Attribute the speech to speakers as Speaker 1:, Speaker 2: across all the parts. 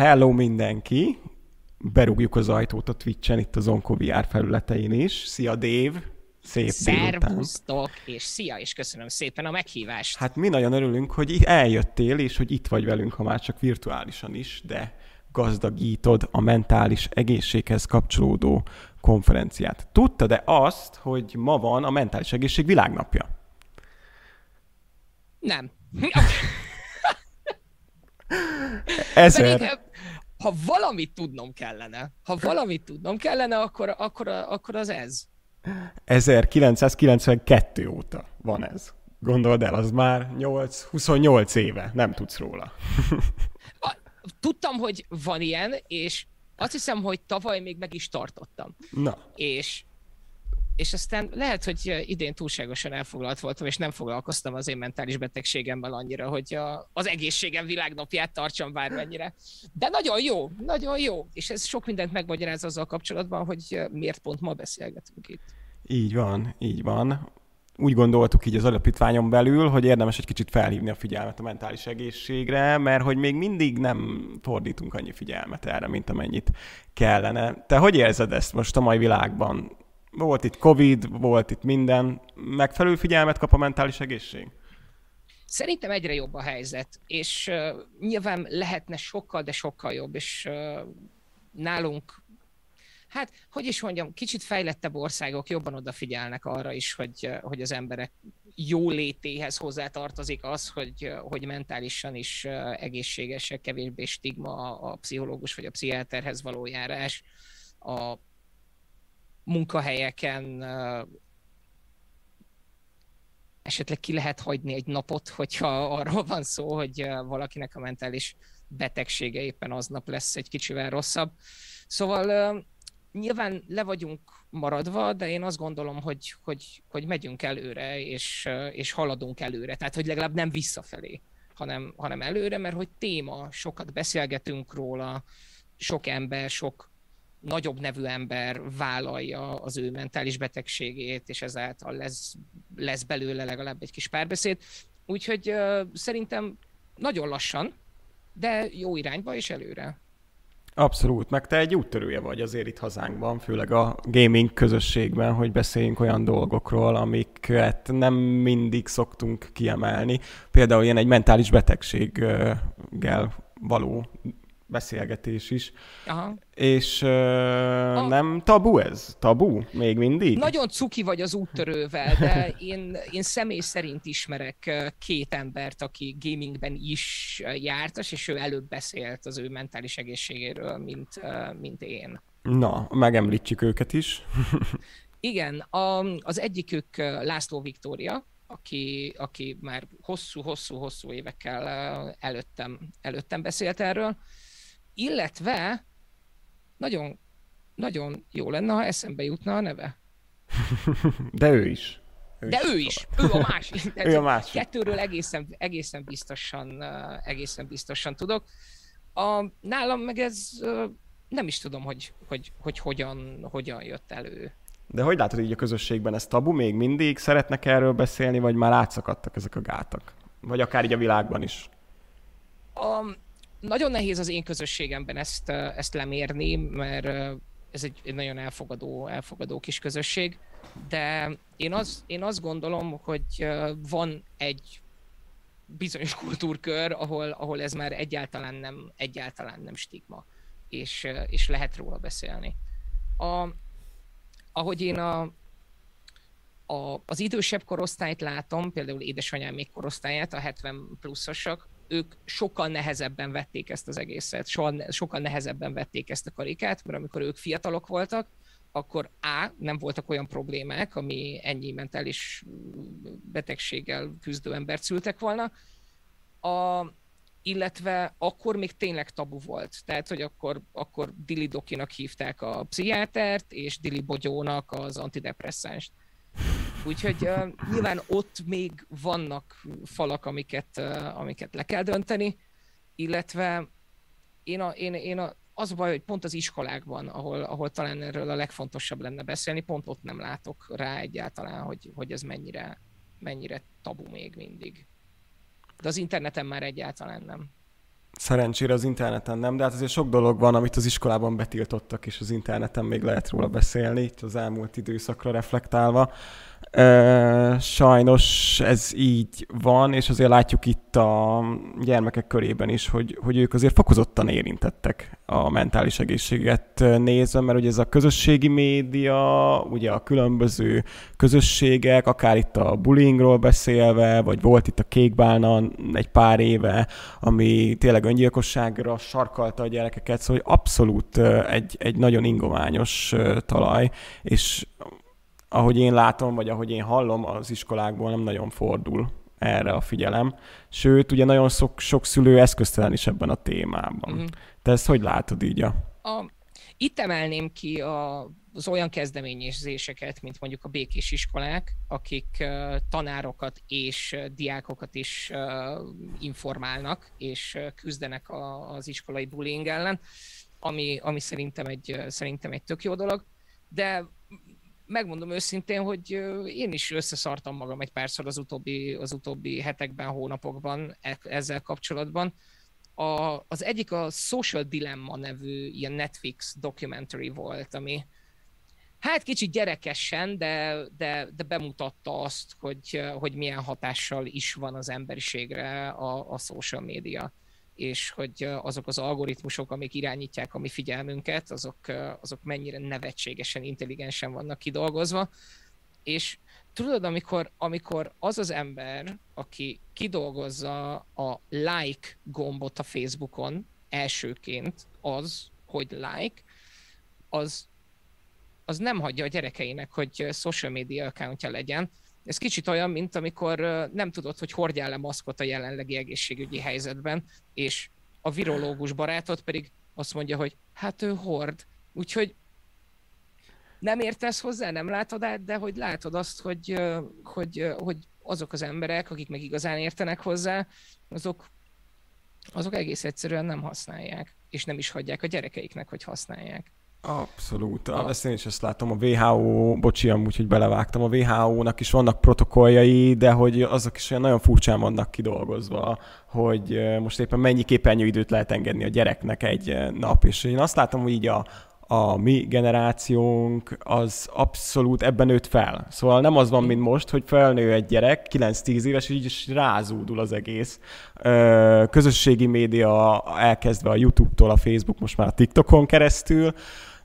Speaker 1: Hello mindenki! Berúgjuk az ajtót a Twitch-en, itt az OnkoVR felületein is. Szia Dave! Szép
Speaker 2: Szervusztok, és szia, és köszönöm szépen a meghívást.
Speaker 1: Hát mi nagyon örülünk, hogy eljöttél, és hogy itt vagy velünk, ha már csak virtuálisan is, de gazdagítod a mentális egészséghez kapcsolódó konferenciát. Tudtad-e azt, hogy ma van a mentális egészség világnapja?
Speaker 2: Nem.
Speaker 1: Ezer.
Speaker 2: Pedig, ha valamit tudnom kellene, ha valamit tudnom kellene, akkor, akkor, akkor az ez.
Speaker 1: 1992 óta van ez. Gondold el, az már 8, 28 éve, nem tudsz róla.
Speaker 2: Tudtam, hogy van ilyen, és azt hiszem, hogy tavaly még meg is tartottam.
Speaker 1: Na.
Speaker 2: És és aztán lehet, hogy idén túlságosan elfoglalt voltam, és nem foglalkoztam az én mentális betegségemmel annyira, hogy az egészségem világnapját tartsam bármennyire. De nagyon jó, nagyon jó, és ez sok mindent megmagyaráz azzal kapcsolatban, hogy miért pont ma beszélgetünk itt.
Speaker 1: Így van, így van. Úgy gondoltuk így az alapítványon belül, hogy érdemes egy kicsit felhívni a figyelmet a mentális egészségre, mert hogy még mindig nem fordítunk annyi figyelmet erre, mint amennyit kellene. Te hogy érzed ezt most a mai világban? Volt itt Covid, volt itt minden. Megfelelő figyelmet kap a mentális egészség?
Speaker 2: Szerintem egyre jobb a helyzet, és uh, nyilván lehetne sokkal, de sokkal jobb, és uh, nálunk, hát, hogy is mondjam, kicsit fejlettebb országok jobban odafigyelnek arra is, hogy, uh, hogy az emberek jó létéhez hozzátartozik az, hogy, hogy mentálisan is egészségesek, kevésbé stigma a, a pszichológus vagy a pszichiáterhez való járás, a munkahelyeken esetleg ki lehet hagyni egy napot, hogyha arról van szó, hogy valakinek a mentális betegsége éppen aznap lesz egy kicsivel rosszabb. Szóval nyilván le vagyunk maradva, de én azt gondolom, hogy, hogy, hogy megyünk előre, és, és haladunk előre. Tehát, hogy legalább nem visszafelé, hanem, hanem előre, mert hogy téma, sokat beszélgetünk róla, sok ember, sok nagyobb nevű ember vállalja az ő mentális betegségét, és ezáltal lesz, lesz belőle legalább egy kis párbeszéd. Úgyhogy uh, szerintem nagyon lassan, de jó irányba és előre.
Speaker 1: Abszolút, meg te egy úttörője vagy azért itt hazánkban, főleg a gaming közösségben, hogy beszéljünk olyan dolgokról, amiket nem mindig szoktunk kiemelni. Például ilyen egy mentális betegséggel való beszélgetés is.
Speaker 2: Aha.
Speaker 1: És uh, a... nem tabu ez? Tabu? Még mindig?
Speaker 2: Nagyon cuki vagy az úttörővel, de én, én személy szerint ismerek két embert, aki gamingben is jártas, és ő előbb beszélt az ő mentális egészségéről, mint, mint én.
Speaker 1: Na, megemlítjük őket is.
Speaker 2: Igen, a, az egyikük László Viktória, aki, aki már hosszú-hosszú-hosszú évekkel előttem, előttem beszélt erről, illetve nagyon, nagyon jó lenne, ha eszembe jutna a neve.
Speaker 1: De ő is.
Speaker 2: Ő De is ő is, ő a másik.
Speaker 1: ő a másik.
Speaker 2: Kettőről egészen, egészen, biztosan, egészen biztosan tudok. A, nálam meg ez nem is tudom, hogy, hogy, hogy hogyan, hogyan jött elő.
Speaker 1: De hogy látod így a közösségben, ez tabu még mindig? Szeretnek erről beszélni, vagy már átszakadtak ezek a gátak? Vagy akár így a világban is?
Speaker 2: A, nagyon nehéz az én közösségemben ezt, ezt lemérni, mert ez egy, nagyon elfogadó, elfogadó kis közösség, de én, az, én azt gondolom, hogy van egy bizonyos kultúrkör, ahol, ahol ez már egyáltalán nem, egyáltalán nem stigma, és, és lehet róla beszélni. A, ahogy én a, a, az idősebb korosztályt látom, például édesanyám még korosztályát, a 70 pluszosok, ők sokkal nehezebben vették ezt az egészet, sokkal, sokkal nehezebben vették ezt a karikát, mert amikor ők fiatalok voltak, akkor A, nem voltak olyan problémák, ami ennyi mentális betegséggel küzdő embert szültek volna, a, illetve akkor még tényleg tabu volt. Tehát, hogy akkor, akkor Dili Dokinak hívták a pszichiátert, és Dili Bogyónak az antidepresszánst. Úgyhogy uh, nyilván ott még vannak falak, amiket, uh, amiket le kell dönteni, illetve én, a, én, én a, az a baj, hogy pont az iskolákban, ahol, ahol talán erről a legfontosabb lenne beszélni, pont ott nem látok rá egyáltalán, hogy, hogy ez mennyire, mennyire tabu még mindig. De az interneten már egyáltalán nem.
Speaker 1: Szerencsére az interneten nem, de hát azért sok dolog van, amit az iskolában betiltottak, és az interneten még lehet róla beszélni, itt az elmúlt időszakra reflektálva. Sajnos ez így van, és azért látjuk itt a gyermekek körében is, hogy, hogy ők azért fokozottan érintettek a mentális egészséget nézve, mert ugye ez a közösségi média, ugye a különböző közösségek, akár itt a bullyingról beszélve, vagy volt itt a kékbálna egy pár éve, ami tényleg öngyilkosságra sarkalta a gyerekeket, szóval abszolút egy, egy nagyon ingományos talaj, és ahogy én látom, vagy ahogy én hallom, az iskolákból nem nagyon fordul erre a figyelem. Sőt, ugye nagyon sok, sok szülő eszköztelen is ebben a témában. Mm-hmm. Te ezt hogy látod így a... a
Speaker 2: itt emelném ki a, az olyan kezdeményezéseket, mint mondjuk a békés iskolák, akik uh, tanárokat és uh, diákokat is uh, informálnak, és uh, küzdenek a, az iskolai bullying ellen, ami, ami szerintem, egy, szerintem egy tök jó dolog. De megmondom őszintén, hogy én is összeszartam magam egy párszor az utóbbi, az utóbbi hetekben, hónapokban e, ezzel kapcsolatban. A, az egyik a Social Dilemma nevű ilyen Netflix documentary volt, ami hát kicsit gyerekesen, de, de, de bemutatta azt, hogy, hogy milyen hatással is van az emberiségre a, a social média és hogy azok az algoritmusok, amik irányítják a mi figyelmünket, azok, azok mennyire nevetségesen, intelligensen vannak kidolgozva. És tudod, amikor, amikor az az ember, aki kidolgozza a like gombot a Facebookon elsőként, az, hogy like, az, az nem hagyja a gyerekeinek, hogy social media accountja legyen, ez kicsit olyan, mint amikor nem tudod, hogy hordjál-e maszkot a jelenlegi egészségügyi helyzetben, és a virológus barátod pedig azt mondja, hogy hát ő hord. Úgyhogy nem értesz hozzá, nem látod át, de hogy látod azt, hogy, hogy, hogy azok az emberek, akik meg igazán értenek hozzá, azok, azok egész egyszerűen nem használják, és nem is hagyják a gyerekeiknek, hogy használják.
Speaker 1: Abszolút. A... Ezt én is ezt látom. A WHO, bocsi, amúgy, hogy belevágtam, a WHO-nak is vannak protokolljai, de hogy azok is olyan nagyon furcsán vannak kidolgozva, hogy most éppen mennyi képernyőidőt lehet engedni a gyereknek egy nap. És én azt látom, hogy így a, a mi generációnk az abszolút ebben nőtt fel. Szóval nem az van, mint most, hogy felnő egy gyerek, 9-10 éves, és így is rázúdul az egész. Közösségi média elkezdve a YouTube-tól a Facebook, most már a TikTokon keresztül,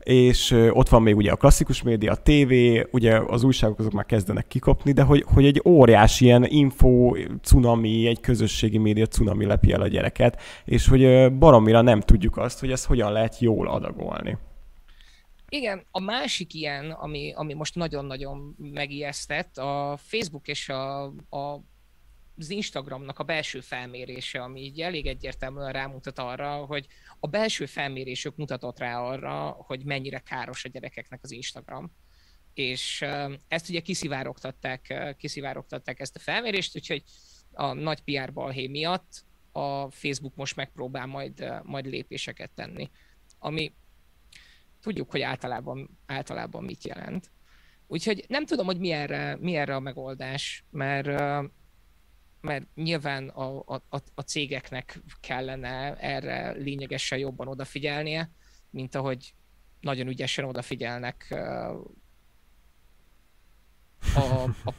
Speaker 1: és ott van még ugye a klasszikus média, a tévé, ugye az újságok azok már kezdenek kikopni, de hogy, hogy egy óriási ilyen info cunami, egy közösségi média cunami lepi el a gyereket, és hogy baromira nem tudjuk azt, hogy ezt hogyan lehet jól adagolni.
Speaker 2: Igen, a másik ilyen, ami, ami most nagyon-nagyon megijesztett, a Facebook és a, a az Instagramnak a belső felmérése, ami így elég egyértelműen rámutat arra, hogy a belső felmérésük mutatott rá arra, hogy mennyire káros a gyerekeknek az Instagram. És ezt ugye kiszivárogtatták, kiszivárogtatták ezt a felmérést, úgyhogy a nagy PR balhé miatt a Facebook most megpróbál majd, majd lépéseket tenni. Ami tudjuk, hogy általában, általában mit jelent. Úgyhogy nem tudom, hogy mi erre, mi erre a megoldás, mert mert nyilván a, a, a cégeknek kellene erre lényegesen jobban odafigyelnie, mint ahogy nagyon ügyesen odafigyelnek a, a,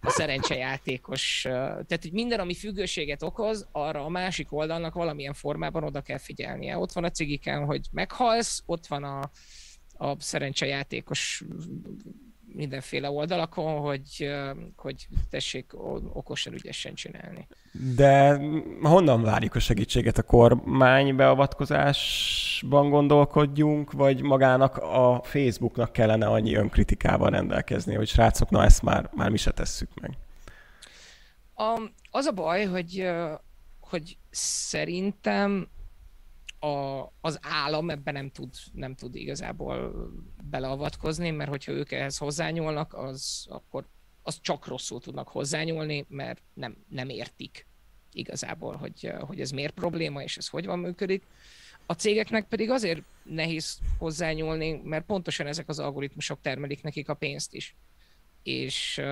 Speaker 2: a szerencsejátékos. Tehát, hogy minden, ami függőséget okoz, arra a másik oldalnak valamilyen formában oda kell figyelnie. Ott van a cigiken, hogy meghalsz, ott van a, a szerencsejátékos mindenféle oldalakon, hogy, hogy tessék okosan, ügyesen csinálni.
Speaker 1: De honnan várjuk a segítséget? A kormány beavatkozásban gondolkodjunk, vagy magának a Facebooknak kellene annyi önkritikával rendelkezni, hogy srácok, na ezt már, már mi se tesszük meg?
Speaker 2: A, az a baj, hogy, hogy szerintem a, az állam ebben nem tud, nem tud igazából beleavatkozni, mert hogyha ők ehhez hozzányúlnak, az akkor az csak rosszul tudnak hozzányúlni, mert nem, nem értik igazából, hogy, hogy ez miért probléma, és ez hogy van működik. A cégeknek pedig azért nehéz hozzányúlni, mert pontosan ezek az algoritmusok termelik nekik a pénzt is. És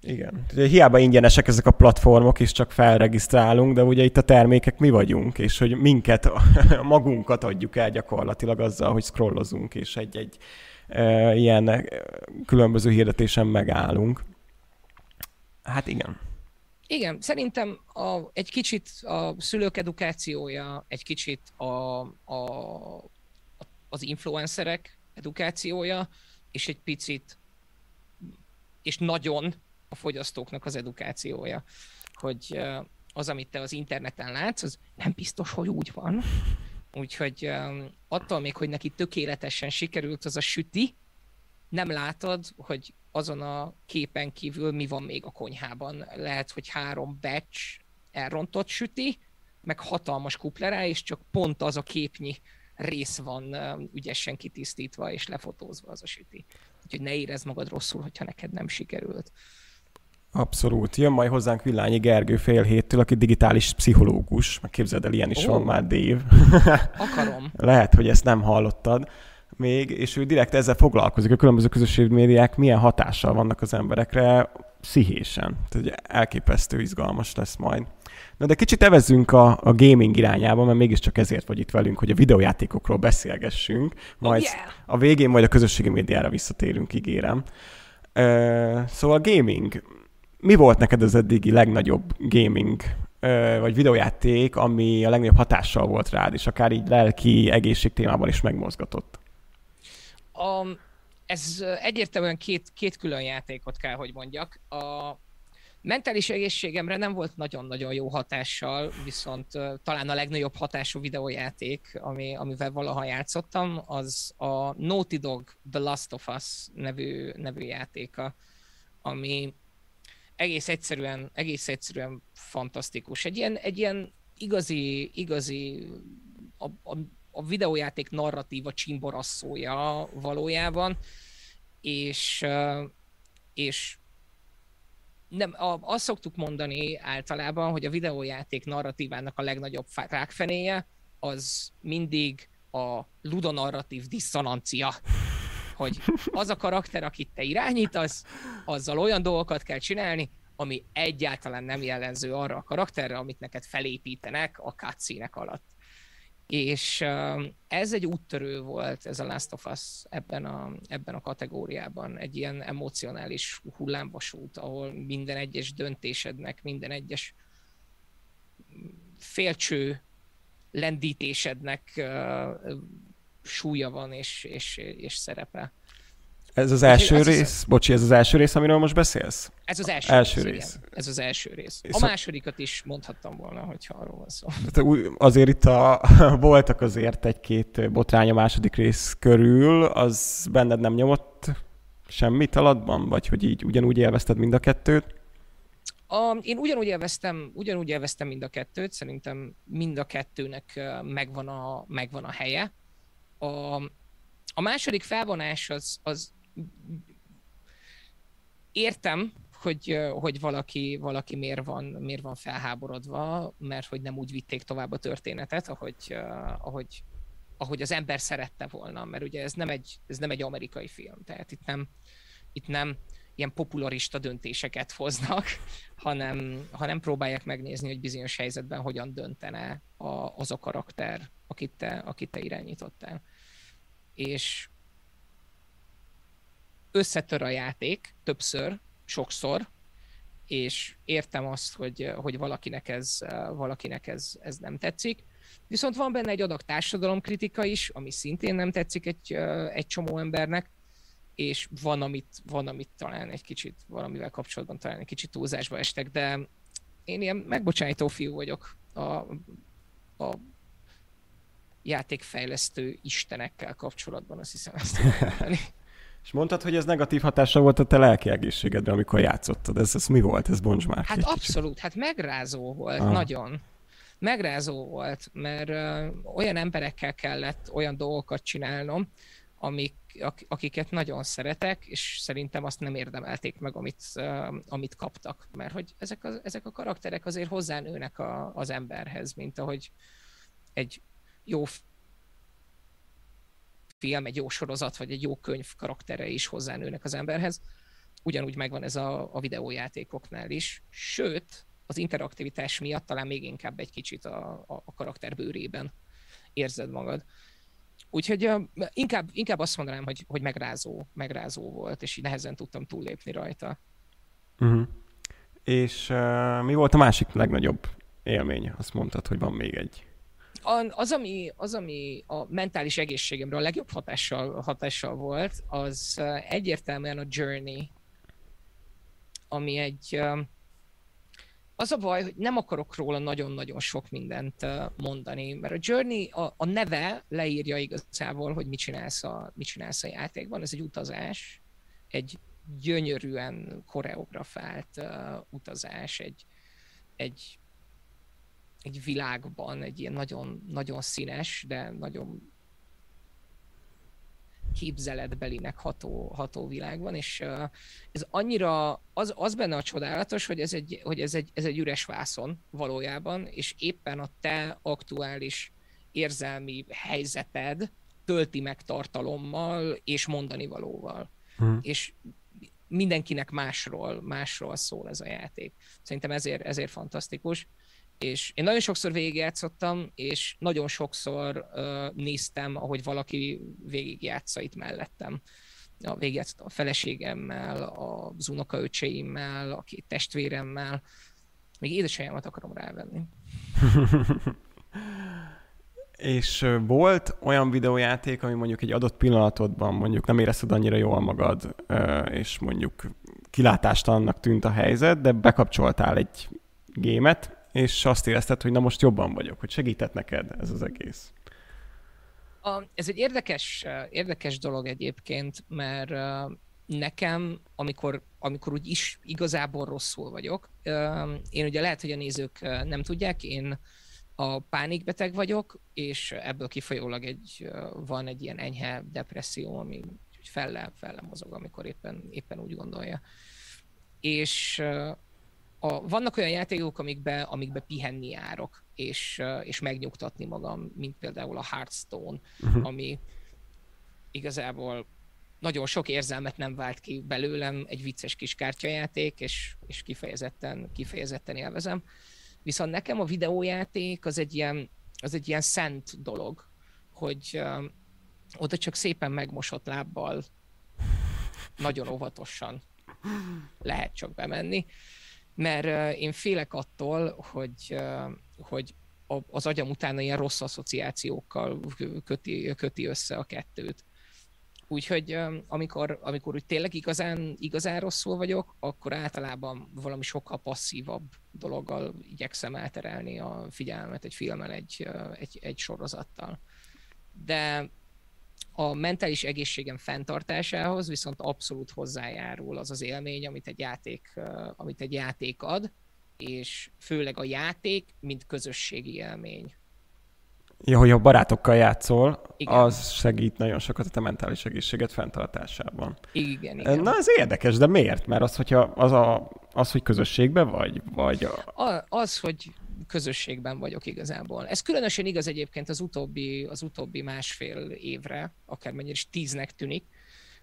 Speaker 1: Igen. Ugye, hiába ingyenesek ezek a platformok, és csak felregisztrálunk, de ugye itt a termékek mi vagyunk, és hogy minket, magunkat adjuk el gyakorlatilag azzal, hogy scrollozunk, és egy-egy e, ilyen különböző hirdetésen megállunk. Hát igen.
Speaker 2: Igen, szerintem a, egy kicsit a szülők edukációja, egy kicsit a, a, az influencerek edukációja, és egy picit, és nagyon a fogyasztóknak az edukációja, hogy az, amit te az interneten látsz, az nem biztos, hogy úgy van. Úgyhogy attól még, hogy neki tökéletesen sikerült az a süti, nem látod, hogy azon a képen kívül mi van még a konyhában. Lehet, hogy három batch elrontott süti, meg hatalmas kuplerá, és csak pont az a képnyi rész van ügyesen kitisztítva és lefotózva az a süti. Úgyhogy ne érezd magad rosszul, hogyha neked nem sikerült.
Speaker 1: Abszolút. Jön majd hozzánk Villányi Gergő fél héttől, aki digitális pszichológus. Meg képzeld el, ilyen is oh. van már, Dév.
Speaker 2: Akarom.
Speaker 1: Lehet, hogy ezt nem hallottad még, és ő direkt ezzel foglalkozik, a különböző közösségi médiák milyen hatással vannak az emberekre pszichésen. Tehát elképesztő izgalmas lesz majd. Na de kicsit evezzünk a, a gaming irányába, mert mégiscsak ezért vagy itt velünk, hogy a videójátékokról beszélgessünk. Majd oh, yeah. a végén majd a közösségi médiára visszatérünk, ígérem. Uh, szóval gaming. Mi volt neked az eddigi legnagyobb gaming vagy videójáték, ami a legnagyobb hatással volt rád, és akár így lelki egészség témában is megmozgatott?
Speaker 2: A, ez egyértelműen két, két külön játékot kell, hogy mondjak. A mentális egészségemre nem volt nagyon-nagyon jó hatással, viszont talán a legnagyobb hatású videójáték, ami, amivel valaha játszottam, az a Naughty Dog The Last of Us nevű, nevű játéka, ami egész egyszerűen, egész egyszerűen fantasztikus. Egy ilyen, egy ilyen igazi, igazi a, a a videójáték narratíva csimborasszója valójában, és, és nem, a, azt szoktuk mondani általában, hogy a videójáték narratívának a legnagyobb rákfenéje az mindig a ludonarratív diszonancia. Hogy az a karakter, akit te irányítasz, azzal olyan dolgokat kell csinálni, ami egyáltalán nem jellemző arra a karakterre, amit neked felépítenek a cutscene alatt. És ez egy úttörő volt, ez a Last of Us ebben a, ebben a kategóriában, egy ilyen emocionális hullámvasút, ahol minden egyes döntésednek, minden egyes félcső lendítésednek súlya van és, és, és szerepe.
Speaker 1: Ez az első ez rész? Az... Bocsi, ez az első rész, amiről most beszélsz?
Speaker 2: Ez az első, első rész. rész. Igen. Ez az első rész. A másodikat is mondhattam volna, hogyha arról van szó.
Speaker 1: Azért itt a, voltak azért egy-két botrány a második rész körül, az benned nem nyomott semmit alatban? Vagy hogy így ugyanúgy élvezted mind a kettőt?
Speaker 2: A, én ugyanúgy élveztem, ugyanúgy élveztem mind a kettőt, szerintem mind a kettőnek megvan a, megvan a helye. A, a második felvonás az, az értem, hogy, hogy valaki, valaki miért, van, miért van felháborodva, mert hogy nem úgy vitték tovább a történetet, ahogy, ahogy, ahogy az ember szerette volna, mert ugye ez nem egy, ez nem egy amerikai film, tehát itt nem, itt nem ilyen popularista döntéseket hoznak, hanem, hanem próbálják megnézni, hogy bizonyos helyzetben hogyan döntene a, az a karakter, akit te, akit te irányítottál. És összetör a játék többször, sokszor, és értem azt, hogy, hogy valakinek, ez, valakinek ez, ez nem tetszik. Viszont van benne egy adag társadalomkritika is, ami szintén nem tetszik egy, egy csomó embernek, és van amit, van, amit talán egy kicsit, valamivel kapcsolatban talán egy kicsit túlzásba estek, de én ilyen megbocsájtó fiú vagyok a, a játékfejlesztő istenekkel kapcsolatban, azt hiszem ezt mondani.
Speaker 1: És mondtad, hogy ez negatív hatása volt a te lelki egészségedre, amikor játszottad. Ez, ez mi volt? Ez bonts már
Speaker 2: Hát abszolút, kicsit. hát megrázó volt, ah. nagyon. Megrázó volt, mert uh, olyan emberekkel kellett olyan dolgokat csinálnom, amik, ak, akiket nagyon szeretek, és szerintem azt nem érdemelték meg, amit, amit kaptak. Mert hogy ezek a, ezek a karakterek azért hozzánőnek a, az emberhez, mint ahogy egy jó film, egy jó sorozat, vagy egy jó könyv karaktere is hozzánőnek az emberhez. ugyanúgy megvan ez a, a videójátékoknál is, sőt, az interaktivitás miatt talán még inkább egy kicsit a, a, a karakter bőrében érzed magad. Úgyhogy inkább, inkább azt mondanám, hogy, hogy megrázó, megrázó volt, és így nehezen tudtam túllépni rajta.
Speaker 1: Uh-huh. És uh, mi volt a másik legnagyobb élmény? Azt mondtad, hogy van még egy.
Speaker 2: Az, ami, az, ami a mentális egészségemre a legjobb hatással, hatással volt, az egyértelműen a Journey, ami egy... Az a baj, hogy nem akarok róla nagyon-nagyon sok mindent mondani, mert a Journey, a, a neve leírja igazából, hogy mit csinálsz, a, mit csinálsz a játékban. Ez egy utazás, egy gyönyörűen koreografált uh, utazás, egy, egy, egy világban, egy ilyen nagyon, nagyon színes, de nagyon képzeletbelinek ható, ható világban, és uh, ez annyira, az, az benne a csodálatos, hogy ez egy, hogy ez egy, ez egy üres vászon valójában, és éppen a te aktuális érzelmi helyzeted tölti meg tartalommal és mondani valóval. Hmm. És mindenkinek másról, másról szól ez a játék. Szerintem ezért, ezért fantasztikus. És én nagyon sokszor végigjátszottam, és nagyon sokszor uh, néztem, ahogy valaki végigjátsza itt mellettem. A végigjátszottam a feleségemmel, az unokaöcseimmel, a két testvéremmel. Még édesanyámat akarom rávenni.
Speaker 1: És volt olyan videójáték, ami mondjuk egy adott pillanatodban mondjuk nem érezted annyira jól magad, és mondjuk kilátástalannak tűnt a helyzet, de bekapcsoltál egy gémet, és azt érezted, hogy na most jobban vagyok, hogy segített neked ez az egész.
Speaker 2: Ez egy érdekes, érdekes dolog egyébként, mert nekem, amikor, amikor úgy is igazából rosszul vagyok, én ugye lehet, hogy a nézők nem tudják, én a pánikbeteg vagyok, és ebből kifolyólag egy, van egy ilyen enyhe depresszió, ami felle, felle mozog, amikor éppen, éppen úgy gondolja. És a, vannak olyan játékok, amikbe, amikbe pihenni járok, és, és megnyugtatni magam, mint például a Hearthstone, uh-huh. ami igazából nagyon sok érzelmet nem vált ki belőlem, egy vicces kis kártyajáték, és, és kifejezetten, kifejezetten élvezem. Viszont nekem a videójáték az egy ilyen, az egy ilyen szent dolog, hogy uh, oda csak szépen megmosott lábbal, nagyon óvatosan lehet csak bemenni, mert én félek attól, hogy, hogy az agyam utána ilyen rossz asszociációkkal köti, köti össze a kettőt. Úgyhogy amikor, amikor úgy tényleg igazán, igazán rosszul vagyok, akkor általában valami sokkal passzívabb dologgal igyekszem elterelni a figyelmet egy filmmel, egy, egy, egy sorozattal. De a mentális egészségem fenntartásához viszont abszolút hozzájárul az az élmény, amit egy játék, amit egy játék ad, és főleg a játék, mint közösségi élmény.
Speaker 1: Ja, hogy a barátokkal játszol, igen. az segít nagyon sokat a te mentális egészséget fenntartásában.
Speaker 2: Igen, igen.
Speaker 1: Na ez érdekes, de miért? Mert az, hogyha az, a, az hogy közösségben vagy? vagy
Speaker 2: a... A, az, hogy közösségben vagyok igazából. Ez különösen igaz egyébként az utóbbi, az utóbbi másfél évre, akármennyire is tíznek tűnik,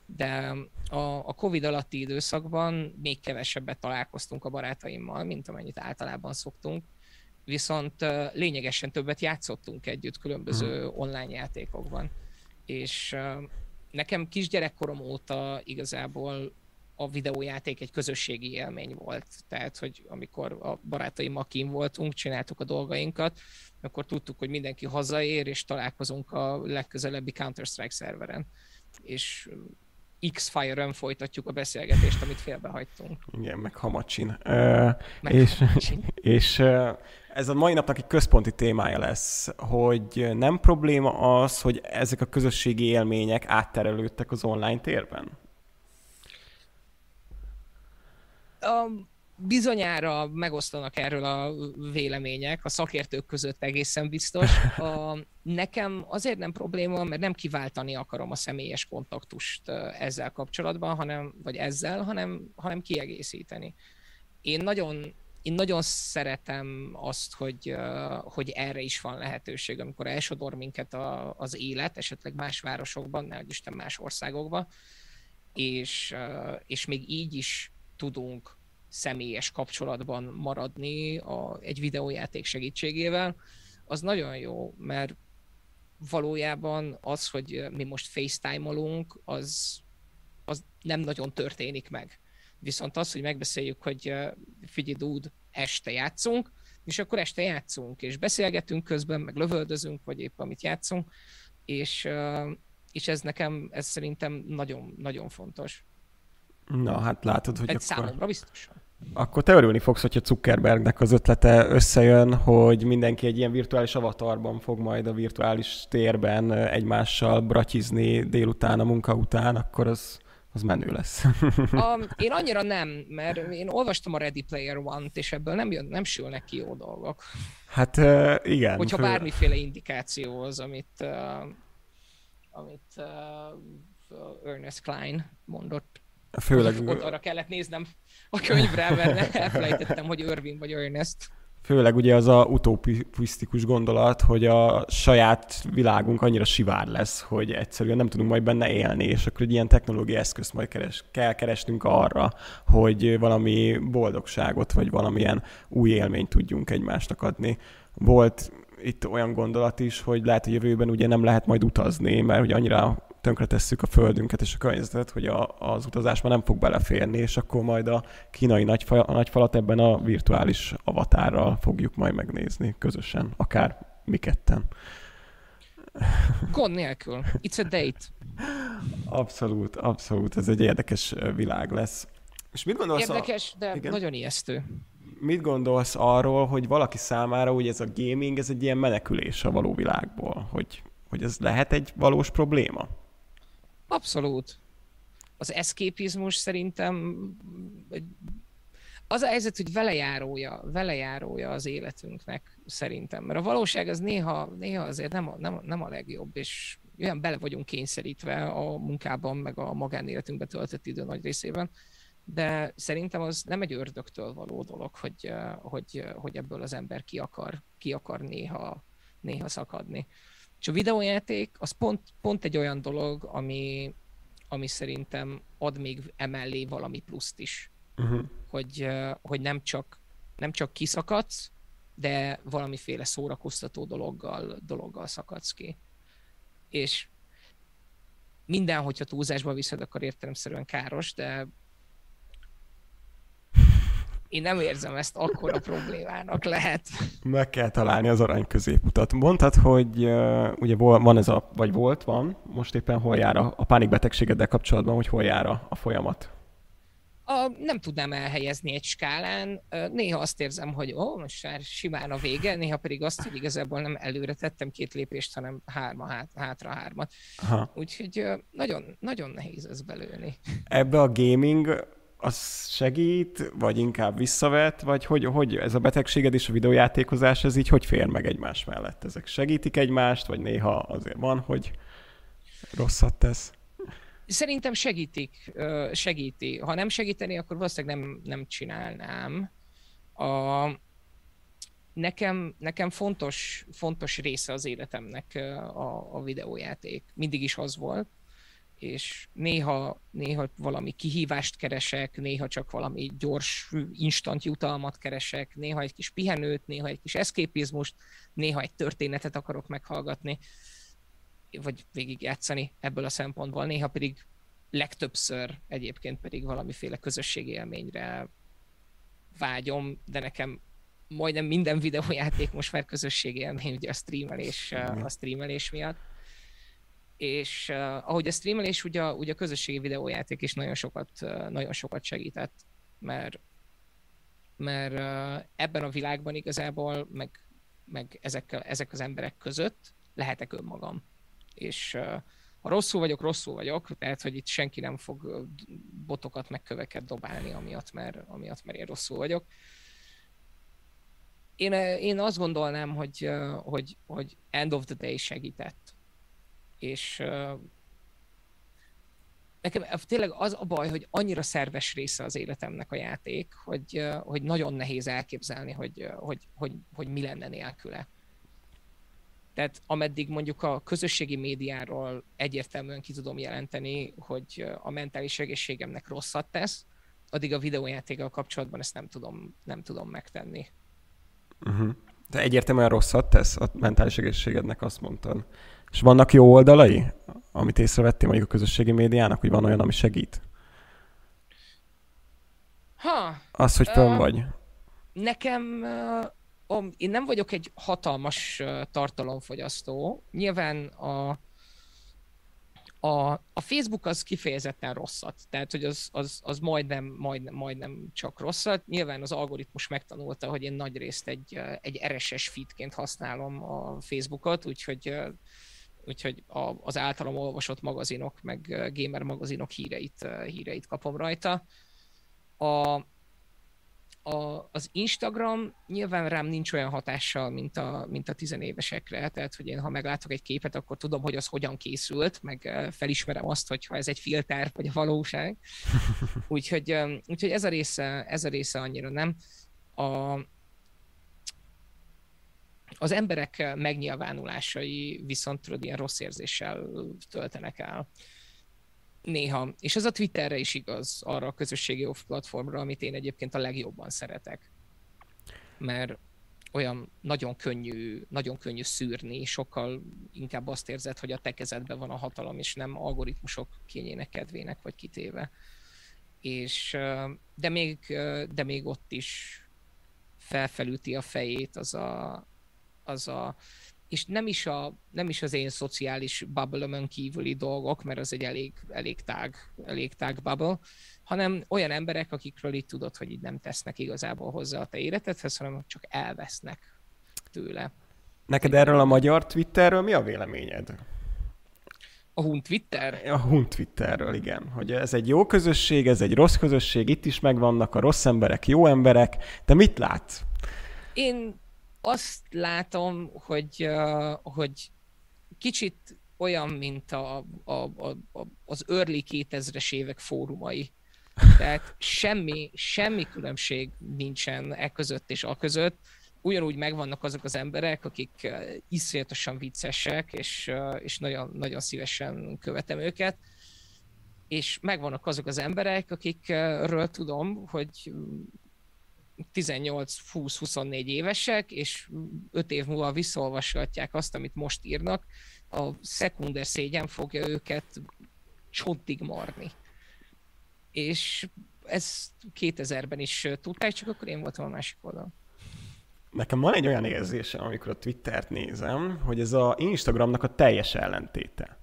Speaker 2: de a, a Covid alatti időszakban még kevesebbet találkoztunk a barátaimmal, mint amennyit általában szoktunk viszont lényegesen többet játszottunk együtt különböző uh-huh. online játékokban. És nekem kisgyerekkorom óta igazából a videójáték egy közösségi élmény volt. Tehát, hogy amikor a barátaimmal kim voltunk, csináltuk a dolgainkat, akkor tudtuk, hogy mindenki hazaér, és találkozunk a legközelebbi Counter-Strike szerveren. És X-Fire-ön folytatjuk a beszélgetést, amit félbehagytunk.
Speaker 1: Igen, meg Hamacsin. Uh, meg és, Hamacsin. és ez a mai napnak egy központi témája lesz, hogy nem probléma az, hogy ezek a közösségi élmények átterelődtek az online térben?
Speaker 2: Um, bizonyára megosztanak erről a vélemények, a szakértők között egészen biztos. A, nekem azért nem probléma, mert nem kiváltani akarom a személyes kontaktust ezzel kapcsolatban, hanem, vagy ezzel, hanem, hanem kiegészíteni. Én nagyon én nagyon szeretem azt, hogy, hogy erre is van lehetőség, amikor elsodor minket a, az élet, esetleg más városokban, ne Isten más országokban, és, és még így is tudunk személyes kapcsolatban maradni a, egy videójáték segítségével, az nagyon jó, mert valójában az, hogy mi most FaceTime-olunk, az, az nem nagyon történik meg. Viszont az, hogy megbeszéljük, hogy figyelj, dude, este játszunk, és akkor este játszunk, és beszélgetünk közben, meg lövöldözünk, vagy épp amit játszunk, és, és ez nekem, ez szerintem nagyon, nagyon fontos.
Speaker 1: Na, hát látod, hogy
Speaker 2: Egy
Speaker 1: akkor...
Speaker 2: számomra biztosan.
Speaker 1: Akkor te örülni fogsz, hogyha Zuckerbergnek az ötlete összejön, hogy mindenki egy ilyen virtuális avatarban fog majd a virtuális térben egymással bratyizni délután a munka után, akkor az, az menő lesz.
Speaker 2: a, én annyira nem, mert én olvastam a Ready Player One-t, és ebből nem, jön, nem sülnek ki jó dolgok.
Speaker 1: Hát igen.
Speaker 2: Hogyha fő... bármiféle indikáció az, amit, amit Ernest Klein mondott.
Speaker 1: Főleg...
Speaker 2: Ott arra kellett néznem a könyvre, mert elfelejtettem, hogy Irving vagy Ernest.
Speaker 1: Főleg ugye az a utopisztikus gondolat, hogy a saját világunk annyira sivár lesz, hogy egyszerűen nem tudunk majd benne élni, és akkor egy ilyen technológiai eszközt majd keres, kell keresnünk arra, hogy valami boldogságot, vagy valamilyen új élményt tudjunk egymásnak adni. Volt itt olyan gondolat is, hogy lehet, hogy jövőben ugye nem lehet majd utazni, mert ugye annyira tönkretesszük a földünket és a környezetet, hogy a, az utazás már nem fog beleférni, és akkor majd a kínai nagyfa, a nagyfalat ebben a virtuális avatárral fogjuk majd megnézni közösen, akár mi ketten.
Speaker 2: Gond nélkül. It's a date.
Speaker 1: Abszolút, abszolút. Ez egy érdekes világ lesz.
Speaker 2: És mit gondolsz Érdekes, a... de Igen? nagyon ijesztő.
Speaker 1: Mit gondolsz arról, hogy valaki számára úgy ez a gaming, ez egy ilyen menekülés a való világból, hogy, hogy ez lehet egy valós probléma?
Speaker 2: Abszolút. Az eszképizmus szerintem az a helyzet, hogy velejárója, velejárója az életünknek szerintem. Mert a valóság az néha, néha azért nem a, nem, nem a legjobb, és olyan bele vagyunk kényszerítve a munkában, meg a magánéletünkbe töltött idő nagy részében, de szerintem az nem egy ördögtől való dolog, hogy, hogy, hogy ebből az ember ki akar, ki akar néha, néha szakadni. És a videójáték az pont, pont egy olyan dolog, ami, ami szerintem ad még emellé valami pluszt is. Uh-huh. Hogy, hogy nem, csak, nem csak kiszakadsz, de valamiféle szórakoztató dologgal, dologgal szakadsz ki. És minden, hogyha túlzásba viszed, akkor értelemszerűen káros, de én nem érzem ezt akkora problémának lehet.
Speaker 1: Meg kell találni az arany középutat. Mondtad, hogy uh, ugye van ez a, vagy volt, van, most éppen hol jár a, a pánikbetegségeddel kapcsolatban, hogy hol jár a, a folyamat?
Speaker 2: A, nem tudnám elhelyezni egy skálán. Néha azt érzem, hogy ó, most már simán a vége, néha pedig azt, hogy igazából nem előre tettem két lépést, hanem hárma, hát, hátra hármat. Aha. Úgyhogy nagyon, nagyon nehéz ez belőni.
Speaker 1: Ebbe a gaming az segít, vagy inkább visszavet, vagy hogy, hogy ez a betegséged és a videójátékozás, ez így hogy fér meg egymás mellett? Ezek segítik egymást, vagy néha azért van, hogy rosszat tesz?
Speaker 2: Szerintem segítik, segíti. Ha nem segíteni, akkor valószínűleg nem, nem csinálnám. A, nekem, nekem fontos, fontos része az életemnek a, a videójáték. Mindig is az volt és néha, néha valami kihívást keresek, néha csak valami gyors, instant jutalmat keresek, néha egy kis pihenőt, néha egy kis eszképizmust, néha egy történetet akarok meghallgatni, vagy végigjátszani ebből a szempontból, néha pedig legtöbbször egyébként pedig valamiféle közösségi élményre vágyom, de nekem majdnem minden videójáték most már közösségi élmény, ugye a streamelés, a streamelés miatt és uh, ahogy a streamelés, ugye, ugye a közösségi videójáték is nagyon sokat, uh, nagyon sokat segített, mert, mert uh, ebben a világban igazából, meg, meg ezek, ezek az emberek között lehetek önmagam. És uh, ha rosszul vagyok, rosszul vagyok, tehát, hogy itt senki nem fog botokat meg köveket dobálni, amiatt, mert, amiatt, mert én rosszul vagyok. Én, én azt gondolnám, hogy, hogy, hogy end of the day segített és uh, nekem tényleg az a baj, hogy annyira szerves része az életemnek a játék, hogy, uh, hogy nagyon nehéz elképzelni, hogy, uh, hogy, hogy, hogy mi lenne nélküle. Tehát ameddig mondjuk a közösségi médiáról egyértelműen ki tudom jelenteni, hogy a mentális egészségemnek rosszat tesz, addig a videójátékkal kapcsolatban ezt nem tudom, nem tudom megtenni.
Speaker 1: Uh-huh. De egyértelműen rosszat tesz a mentális egészségednek, azt mondtad. És vannak jó oldalai, amit észrevettél mondjuk a közösségi médiának, hogy van olyan, ami segít?
Speaker 2: Ha,
Speaker 1: az, hogy fönn uh, vagy.
Speaker 2: Nekem, uh, én nem vagyok egy hatalmas uh, tartalomfogyasztó. Nyilván a, a, a Facebook az kifejezetten rosszat, tehát hogy az, az, az majdnem, majdnem, majdnem csak rosszat. Nyilván az algoritmus megtanulta, hogy én nagy részt egy, egy RSS feedként használom a Facebookot, úgyhogy úgyhogy a, az általam olvasott magazinok, meg gamer magazinok híreit, híreit kapom rajta. A, a, az Instagram nyilván rám nincs olyan hatással, mint a, mint a tizenévesekre, tehát hogy én ha meglátok egy képet, akkor tudom, hogy az hogyan készült, meg felismerem azt, hogy ha ez egy filter, vagy a valóság. Úgyhogy, úgyhogy ez, a része, ez a része annyira nem. A, az emberek megnyilvánulásai viszont tudod, ilyen rossz érzéssel töltenek el néha. És ez a Twitterre is igaz, arra a közösségi platformra, amit én egyébként a legjobban szeretek. Mert olyan nagyon könnyű, nagyon könnyű szűrni, sokkal inkább azt érzed, hogy a te kezedben van a hatalom, és nem algoritmusok kényének, kedvének vagy kitéve. És, de még, de még ott is felfelüti a fejét az a, az a és nem is, a, nem is az én szociális bubble kívüli dolgok, mert az egy elég, elég, tág, elég tág bubble, hanem olyan emberek, akikről így tudod, hogy így nem tesznek igazából hozzá a te életedhez, hanem csak elvesznek tőle.
Speaker 1: Neked erről a magyar Twitterről mi a véleményed?
Speaker 2: A Hun Twitter?
Speaker 1: A Hun Twitterről, igen. Hogy ez egy jó közösség, ez egy rossz közösség, itt is megvannak a rossz emberek, jó emberek. Te mit látsz?
Speaker 2: Én azt látom, hogy, hogy kicsit olyan, mint a, a, a, az early 2000-es évek fórumai. Tehát semmi, semmi különbség nincsen e között és a között. Ugyanúgy megvannak azok az emberek, akik iszonyatosan viccesek, és, és nagyon, nagyon szívesen követem őket. És megvannak azok az emberek, akikről tudom, hogy 18-20-24 évesek, és 5 év múlva visszaolvashatják azt, amit most írnak, a szekunder szégyen fogja őket csontig marni. És ez 2000-ben is tudták, csak akkor én voltam a másik oldalon.
Speaker 1: Nekem van egy olyan érzésem, amikor a Twittert nézem, hogy ez a Instagramnak a teljes ellentéte.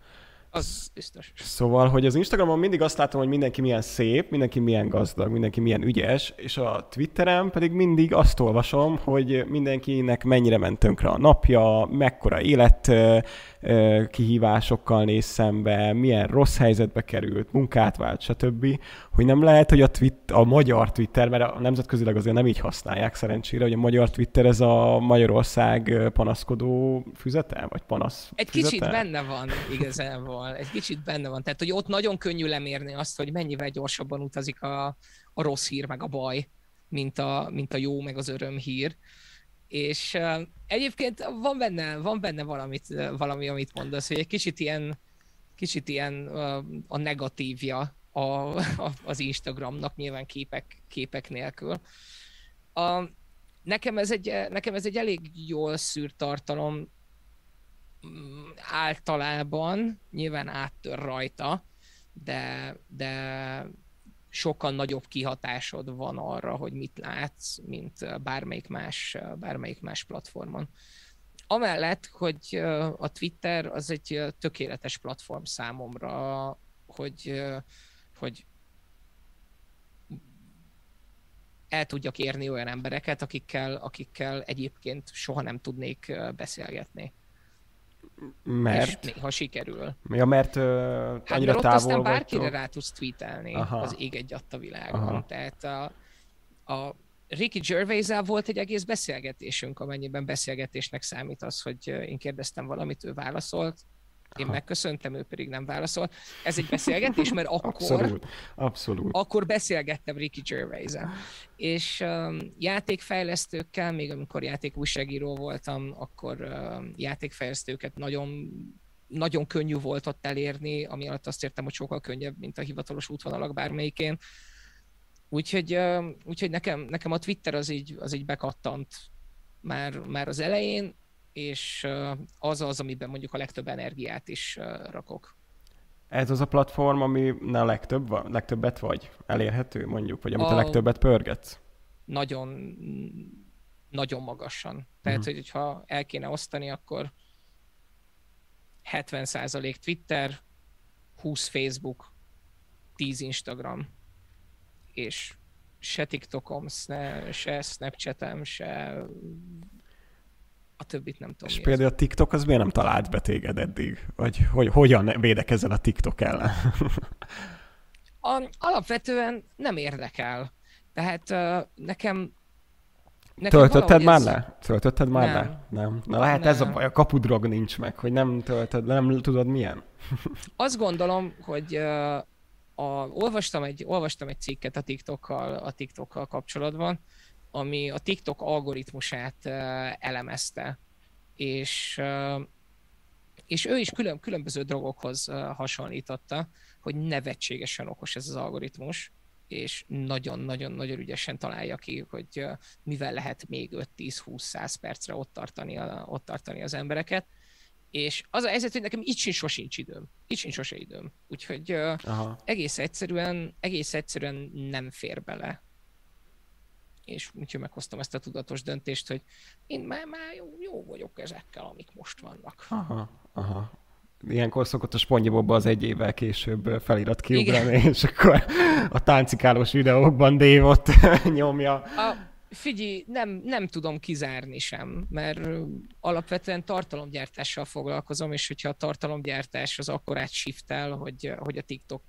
Speaker 2: Az biztos.
Speaker 1: Szóval, hogy az Instagramon mindig azt látom, hogy mindenki milyen szép, mindenki milyen gazdag, mindenki milyen ügyes, és a Twitteren pedig mindig azt olvasom, hogy mindenkinek mennyire ment tönkre a napja, mekkora élet kihívásokkal néz szembe, milyen rossz helyzetbe került, munkát vált, stb. Hogy nem lehet, hogy a, twit, a magyar Twitter, mert a nemzetközileg azért nem így használják szerencsére, hogy a magyar Twitter ez a Magyarország panaszkodó füzete, vagy panasz
Speaker 2: Egy
Speaker 1: füzete?
Speaker 2: kicsit benne van igazából, egy kicsit benne van. Tehát, hogy ott nagyon könnyű lemérni azt, hogy mennyivel gyorsabban utazik a, a rossz hír, meg a baj, mint a, mint a jó, meg az öröm hír. És uh, egyébként van benne, van benne valamit, valami, amit mondasz, hogy egy kicsit ilyen, kicsit ilyen uh, a negatívja a, a, az Instagramnak, nyilván képek, képek nélkül. A, nekem, ez egy, nekem ez egy elég jól szűrt tartalom, általában, nyilván áttör rajta, de, de sokkal nagyobb kihatásod van arra, hogy mit látsz, mint bármelyik más, bármelyik más platformon. Amellett, hogy a Twitter az egy tökéletes platform számomra, hogy, hogy el tudjak érni olyan embereket, akikkel, akikkel egyébként soha nem tudnék beszélgetni.
Speaker 1: Mert?
Speaker 2: És néha sikerül.
Speaker 1: Ja, mert uh, hát annyira
Speaker 2: mert
Speaker 1: távol
Speaker 2: aztán bárkire
Speaker 1: vagytok.
Speaker 2: rá tudsz tweetelni Aha. az ég egy a világon. Aha. Tehát a, a Ricky gervais volt egy egész beszélgetésünk, amennyiben beszélgetésnek számít az, hogy én kérdeztem valamit, ő válaszolt. Én Aha. megköszöntem, ő pedig nem válaszol. Ez egy beszélgetés, mert akkor,
Speaker 1: abszolút, abszolút.
Speaker 2: akkor beszélgettem Ricky gervais És um, játékfejlesztőkkel, még amikor játékújságíró voltam, akkor um, játékfejlesztőket nagyon nagyon könnyű volt ott elérni, ami alatt azt értem, hogy sokkal könnyebb, mint a hivatalos útvonalak bármelyikén. Úgyhogy, úgyhogy nekem, nekem a Twitter az így, az így bekattant már, már az elején, és az az, amiben mondjuk a legtöbb energiát is rakok.
Speaker 1: Ez az a platform, ami a legtöbb, legtöbbet vagy elérhető, mondjuk, vagy amit a, a legtöbbet pörgetsz?
Speaker 2: Nagyon, nagyon magasan. Tehát, uh-huh. hogy, hogyha el kéne osztani, akkor 70% Twitter, 20 Facebook, 10 Instagram, és se TikTokom, se Snapchatem, se a többit nem tudom.
Speaker 1: És például a TikTok az miért nem talált be téged eddig? Vagy hogy, hogyan védekezel a TikTok ellen?
Speaker 2: a, alapvetően nem érdekel. Tehát uh, nekem
Speaker 1: Nekem Töltötted már ez... le? Töltötted már nem. le? Nem. Na lehet nem. ez a baj, a kapudrog nincs meg, hogy nem töltöd, nem tudod milyen.
Speaker 2: Azt gondolom, hogy uh, a, olvastam, egy, olvastam egy cikket a TikTokkal, a TikTokkal kapcsolatban, ami a TikTok algoritmusát elemezte, és és ő is külön, különböző drogokhoz hasonlította, hogy nevetségesen okos ez az algoritmus, és nagyon-nagyon-nagyon ügyesen találja ki, hogy mivel lehet még 5-10-20-100 percre ott tartani, a, ott tartani az embereket. És az a helyzet, hogy nekem így sincs sosincs időm. Így sincs sose időm. Úgyhogy Aha. egész egyszerűen, egész egyszerűen nem fér bele. És úgyhogy meghoztam ezt a tudatos döntést, hogy én már, már jó, jó vagyok ezekkel, amik most vannak.
Speaker 1: Aha, aha ilyenkor szokott a spongyabobba az egy évvel később felirat kiugrani, Igen. és akkor a táncikálós videókban Dave ott nyomja. A,
Speaker 2: figyelj, nem, nem tudom kizárni sem, mert alapvetően tartalomgyártással foglalkozom, és hogyha a tartalomgyártás az akkor átshiftel, hogy, hogy a TikTok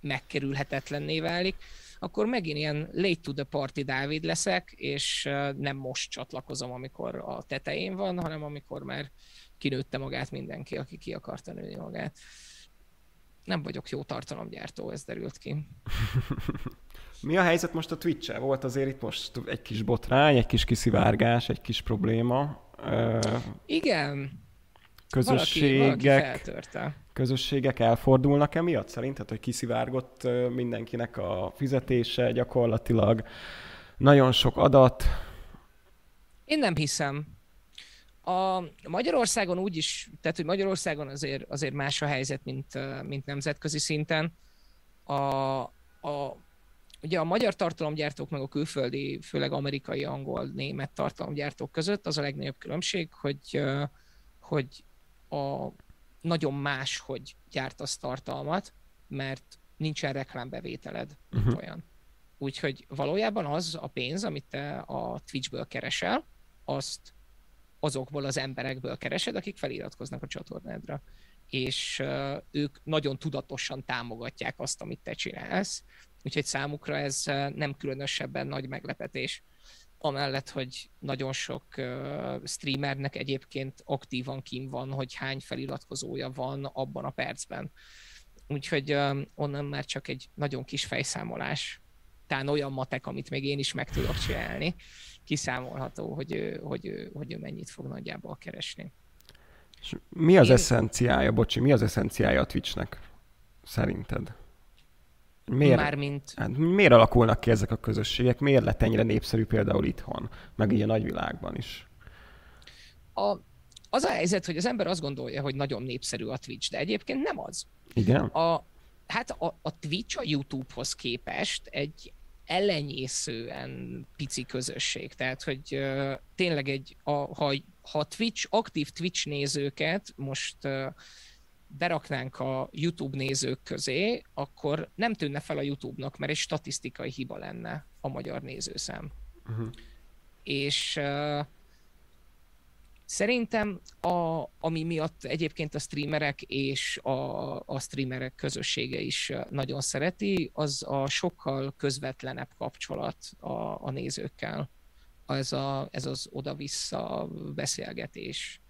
Speaker 2: megkerülhetetlenné válik, akkor megint ilyen late to the party Dávid leszek, és nem most csatlakozom, amikor a tetején van, hanem amikor már kinőtte magát mindenki, aki ki akarta nőni magát. Nem vagyok jó tartalomgyártó, ez derült ki.
Speaker 1: Mi a helyzet most a twitch -el? Volt azért itt most egy kis botrány, egy kis kiszivárgás, egy kis probléma.
Speaker 2: Igen.
Speaker 1: Közösségek, valaki, valaki közösségek elfordulnak emiatt szerinted, hogy kiszivárgott mindenkinek a fizetése gyakorlatilag, nagyon sok adat?
Speaker 2: Én nem hiszem. A Magyarországon úgy is, tehát hogy Magyarországon azért, azért más a helyzet, mint, mint nemzetközi szinten. A, a, ugye a magyar tartalomgyártók meg a külföldi, főleg amerikai, angol, német tartalomgyártók között az a legnagyobb különbség, hogy, hogy a nagyon más, hogy gyártasz tartalmat, mert nincsen reklámbevételed, mint uh-huh. olyan. Úgyhogy valójában az a pénz, amit te a Twitchből keresel, azt azokból az emberekből keresed, akik feliratkoznak a csatornádra. És uh, ők nagyon tudatosan támogatják azt, amit te csinálsz, úgyhogy számukra ez nem különösebben nagy meglepetés. Amellett, hogy nagyon sok uh, streamernek egyébként aktívan kim van, hogy hány feliratkozója van abban a percben. Úgyhogy uh, onnan már csak egy nagyon kis fejszámolás, talán olyan matek, amit még én is meg tudok csinálni, kiszámolható, hogy ő, hogy, ő, hogy ő mennyit fog nagyjából keresni.
Speaker 1: És mi az Én... eszenciája, bocsi, mi az eszenciája a Twitchnek szerinted? Miért, Mármint... hát, miért alakulnak ki ezek a közösségek? Miért lett ennyire népszerű például itthon, meg így a nagyvilágban is?
Speaker 2: A, az a helyzet, hogy az ember azt gondolja, hogy nagyon népszerű a Twitch, de egyébként nem az.
Speaker 1: Igen?
Speaker 2: A, hát a, a Twitch a YouTube-hoz képest egy ellenyészően pici közösség. Tehát, hogy uh, tényleg egy, a, ha, ha Twitch, aktív Twitch nézőket most uh, beraknánk a YouTube nézők közé, akkor nem tűnne fel a YouTube-nak, mert egy statisztikai hiba lenne a magyar nézőszám. Uh-huh. És uh, Szerintem, a, ami miatt egyébként a streamerek és a, a streamerek közössége is nagyon szereti, az a sokkal közvetlenebb kapcsolat a, a nézőkkel. Ez, a, ez az oda-vissza beszélgetés.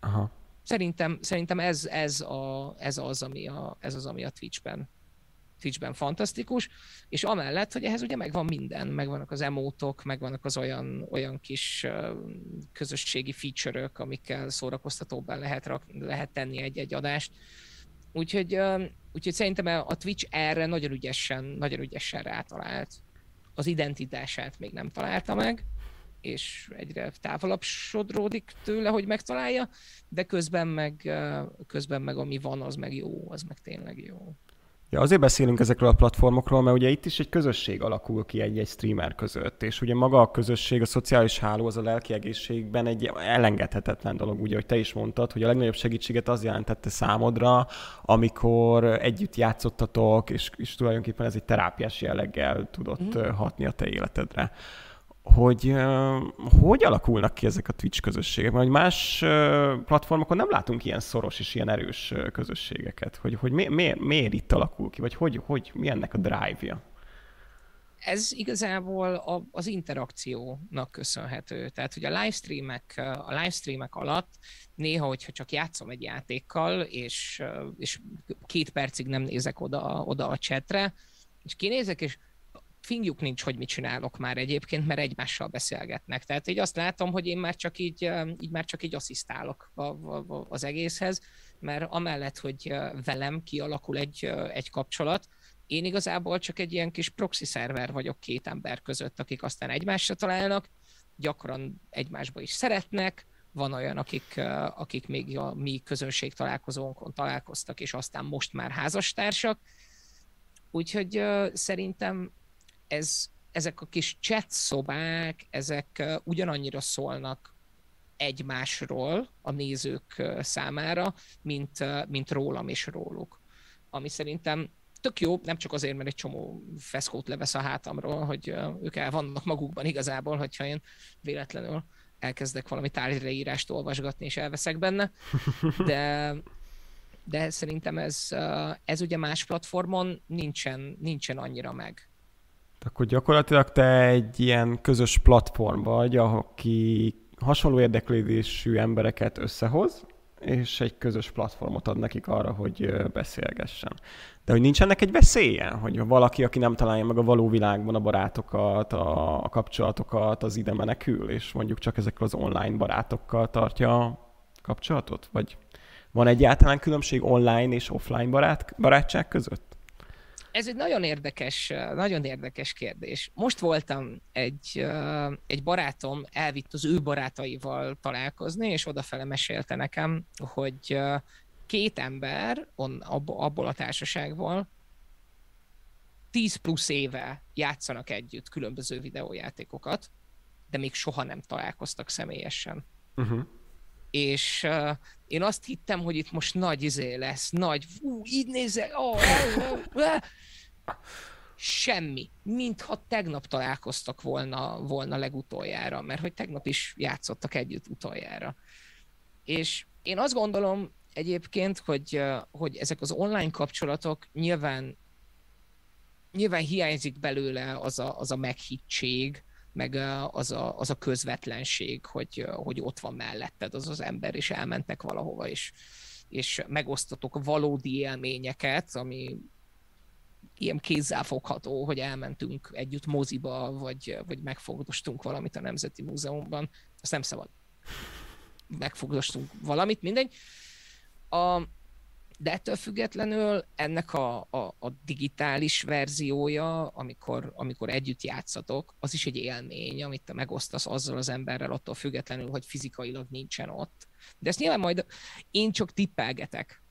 Speaker 1: Aha.
Speaker 2: Szerintem, szerintem ez, ez, a, ez, az, ami a, ez az, ami a Twitchben Twitchben fantasztikus, és amellett, hogy ehhez ugye megvan minden, megvannak az emótok, megvannak az olyan, olyan kis közösségi feature-ök, amikkel szórakoztatóban lehet, rak, lehet tenni egy-egy adást. Úgyhogy, úgyhogy szerintem a Twitch erre nagyon ügyesen, nagyon ügyesen rátalált. Az identitását még nem találta meg, és egyre távolabb sodródik tőle, hogy megtalálja, de közben meg, közben meg ami van, az meg jó, az meg tényleg jó.
Speaker 1: Ja, azért beszélünk ezekről a platformokról, mert ugye itt is egy közösség alakul ki egy-egy streamer között, és ugye maga a közösség, a szociális háló, az a lelki egészségben egy elengedhetetlen dolog, ugye, hogy te is mondtad, hogy a legnagyobb segítséget az jelentette számodra, amikor együtt játszottatok, és, és tulajdonképpen ez egy terápiás jelleggel tudott mm. hatni a te életedre hogy hogy alakulnak ki ezek a Twitch közösségek, mert más platformokon nem látunk ilyen szoros és ilyen erős közösségeket, hogy, hogy mi, miért, miért itt alakul ki, vagy hogy, hogy mi ennek a drive-ja?
Speaker 2: Ez igazából a, az interakciónak köszönhető. Tehát, hogy a livestreamek, a livestreamek alatt néha, hogyha csak játszom egy játékkal, és, és két percig nem nézek oda, oda a chatre, és kinézek, és fingjuk nincs, hogy mit csinálok már egyébként, mert egymással beszélgetnek. Tehát így azt látom, hogy én már csak így, így már csak így asszisztálok a, a, az egészhez, mert amellett, hogy velem kialakul egy, egy kapcsolat, én igazából csak egy ilyen kis proxy szerver vagyok két ember között, akik aztán egymásra találnak, gyakran egymásba is szeretnek, van olyan, akik, akik még a mi közönség találkozónkon találkoztak, és aztán most már házastársak. Úgyhogy szerintem ez, ezek a kis chat szobák, ezek ugyanannyira szólnak egymásról a nézők számára, mint, mint rólam és róluk. Ami szerintem tök jó, nem csak azért, mert egy csomó feszkót levesz a hátamról, hogy ők el vannak magukban igazából, hogyha én véletlenül elkezdek valami tárgyreírást olvasgatni, és elveszek benne, de, de szerintem ez, ez ugye más platformon nincsen, nincsen annyira meg.
Speaker 1: Akkor gyakorlatilag te egy ilyen közös platform vagy, aki hasonló érdeklődésű embereket összehoz, és egy közös platformot ad nekik arra, hogy beszélgessen. De hogy nincs ennek egy veszélye, hogy valaki, aki nem találja meg a való világban a barátokat, a kapcsolatokat, az ide menekül, és mondjuk csak ezekkel az online barátokkal tartja a kapcsolatot? Vagy van egyáltalán különbség online és offline barát, barátság között?
Speaker 2: Ez egy nagyon érdekes, nagyon érdekes kérdés. Most voltam egy, egy barátom, elvitt az ő barátaival találkozni, és odafele mesélte nekem, hogy két ember on, abból a társaságból 10 plusz éve játszanak együtt különböző videójátékokat, de még soha nem találkoztak személyesen. Uh-huh és uh, én azt hittem, hogy itt most nagy izé lesz, nagy, ú, így nézze, oh, oh, oh. semmi, mintha tegnap találkoztak volna, volna legutoljára, mert hogy tegnap is játszottak együtt utoljára. És én azt gondolom egyébként, hogy, hogy ezek az online kapcsolatok nyilván nyilván hiányzik belőle az a, az a meghittség, meg az a, az a közvetlenség, hogy, hogy ott van melletted az az ember, és elmentek valahova, és, és megosztatok valódi élményeket, ami ilyen kézzelfogható, hogy elmentünk együtt moziba, vagy, vagy megfogdostunk valamit a Nemzeti Múzeumban. Azt nem szabad. Megfogdostunk valamit, mindegy. A, de ettől függetlenül ennek a, a, a digitális verziója, amikor, amikor együtt játszatok, az is egy élmény, amit te megosztasz azzal az emberrel, attól függetlenül, hogy fizikailag nincsen ott. De ezt nyilván majd én csak tippelgetek,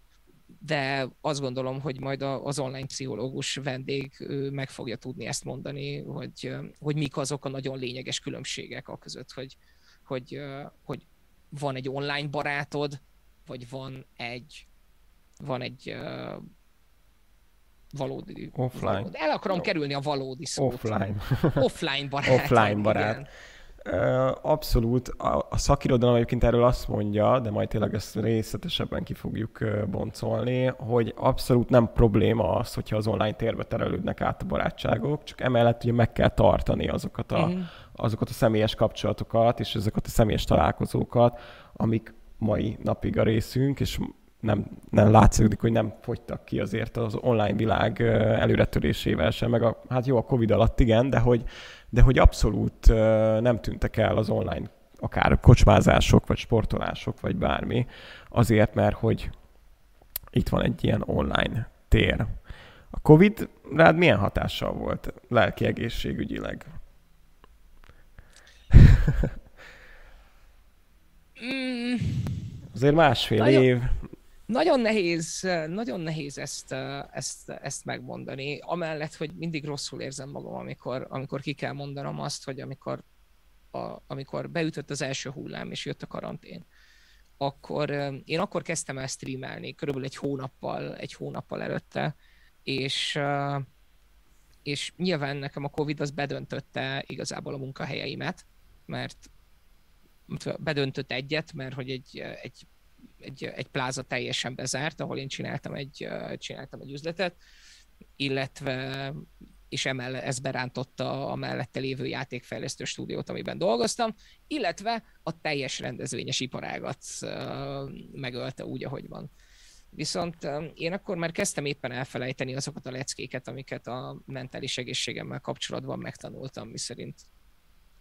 Speaker 2: de azt gondolom, hogy majd az online pszichológus vendég meg fogja tudni ezt mondani, hogy, hogy mik azok a nagyon lényeges különbségek a között, hogy, hogy, hogy van egy online barátod, vagy van egy van egy uh, valódi...
Speaker 1: Offline. Valódi,
Speaker 2: el akarom no. kerülni a valódi szót.
Speaker 1: Offline.
Speaker 2: Offline barát.
Speaker 1: Offline barát. Igen. Abszolút. A, a szakirodalom egyébként erről azt mondja, de majd tényleg ezt részletesebben ki fogjuk boncolni, hogy abszolút nem probléma az, hogyha az online térbe terelődnek át a barátságok, csak emellett ugye meg kell tartani azokat a, mm. azokat a személyes kapcsolatokat és ezeket a személyes találkozókat, amik mai napig a részünk, és nem, nem látszik, hogy nem fogytak ki azért az online világ előretörésével sem, meg a, hát jó, a Covid alatt igen, de hogy, de hogy abszolút nem tűntek el az online akár kocsmázások, vagy sportolások, vagy bármi, azért, mert hogy itt van egy ilyen online tér. A Covid rád milyen hatással volt lelki egészségügyileg?
Speaker 2: Mm.
Speaker 1: Azért másfél nagyon, év.
Speaker 2: Nagyon nehéz, nagyon nehéz ezt, ezt, ezt megmondani. Amellett, hogy mindig rosszul érzem magam, amikor, amikor ki kell mondanom azt, hogy amikor, a, amikor beütött az első hullám, és jött a karantén, akkor én akkor kezdtem el streamelni, körülbelül egy hónappal, egy hónappal előtte, és, és nyilván nekem a Covid az bedöntötte igazából a munkahelyeimet, mert bedöntött egyet, mert hogy egy, egy, egy, egy pláza teljesen bezárt, ahol én csináltam egy, csináltam egy üzletet, illetve és emellett ez berántotta a mellette lévő játékfejlesztő stúdiót, amiben dolgoztam, illetve a teljes rendezvényes iparágat megölte úgy, ahogy van. Viszont én akkor már kezdtem éppen elfelejteni azokat a leckéket, amiket a mentális egészségemmel kapcsolatban megtanultam, miszerint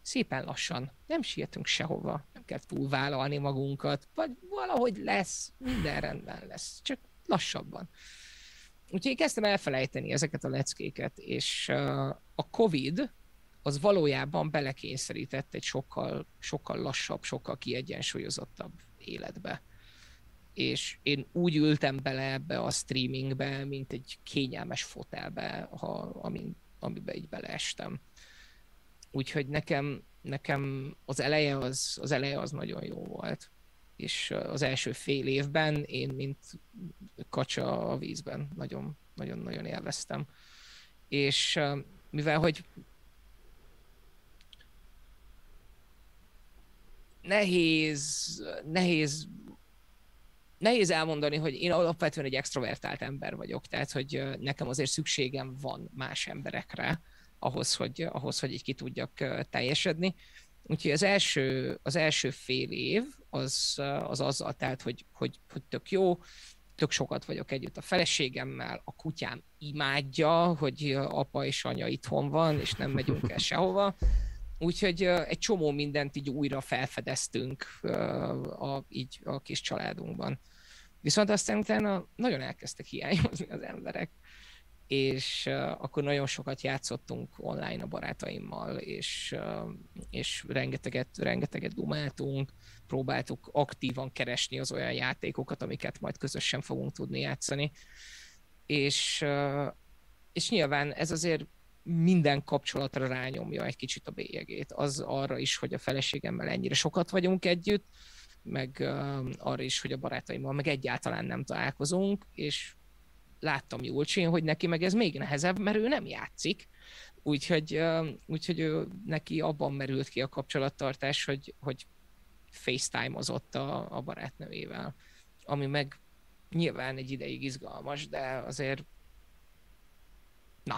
Speaker 2: szépen lassan, nem sietünk sehova, nem kell túlvállalni magunkat, vagy valahogy lesz, minden rendben lesz, csak lassabban. Úgyhogy én kezdtem elfelejteni ezeket a leckéket, és a Covid az valójában belekényszerített egy sokkal, sokkal lassabb, sokkal kiegyensúlyozottabb életbe. És én úgy ültem bele ebbe a streamingbe, mint egy kényelmes fotelbe, ha, amin, amiben így beleestem. Úgyhogy nekem, nekem az eleje az, az eleje az nagyon jó volt. És az első fél évben én, mint kacsa a vízben, nagyon, nagyon, nagyon élveztem. És mivel, hogy nehéz, nehéz nehéz elmondani, hogy én alapvetően egy extrovertált ember vagyok, tehát hogy nekem azért szükségem van más emberekre, ahhoz, hogy, ahhoz, hogy így ki tudjak teljesedni. Úgyhogy az első, az első fél év az, az azzal telt, hogy, hogy, hogy tök jó, tök sokat vagyok együtt a feleségemmel, a kutyám imádja, hogy apa és anya itthon van, és nem megyünk el sehova. Úgyhogy egy csomó mindent így újra felfedeztünk a, így a kis családunkban. Viszont aztán utána nagyon elkezdtek hiányozni az emberek és akkor nagyon sokat játszottunk online a barátaimmal, és, és rengeteget, rengeteget dumáltunk, próbáltuk aktívan keresni az olyan játékokat, amiket majd közösen fogunk tudni játszani. És, és nyilván ez azért minden kapcsolatra rányomja egy kicsit a bélyegét. Az arra is, hogy a feleségemmel ennyire sokat vagyunk együtt, meg arra is, hogy a barátaimmal meg egyáltalán nem találkozunk, és láttam Julcsin, hogy neki meg ez még nehezebb, mert ő nem játszik, úgyhogy, úgyhogy ő, neki abban merült ki a kapcsolattartás, hogy, hogy FaceTime-ozott a, a barátnőjével, ami meg nyilván egy ideig izgalmas, de azért na,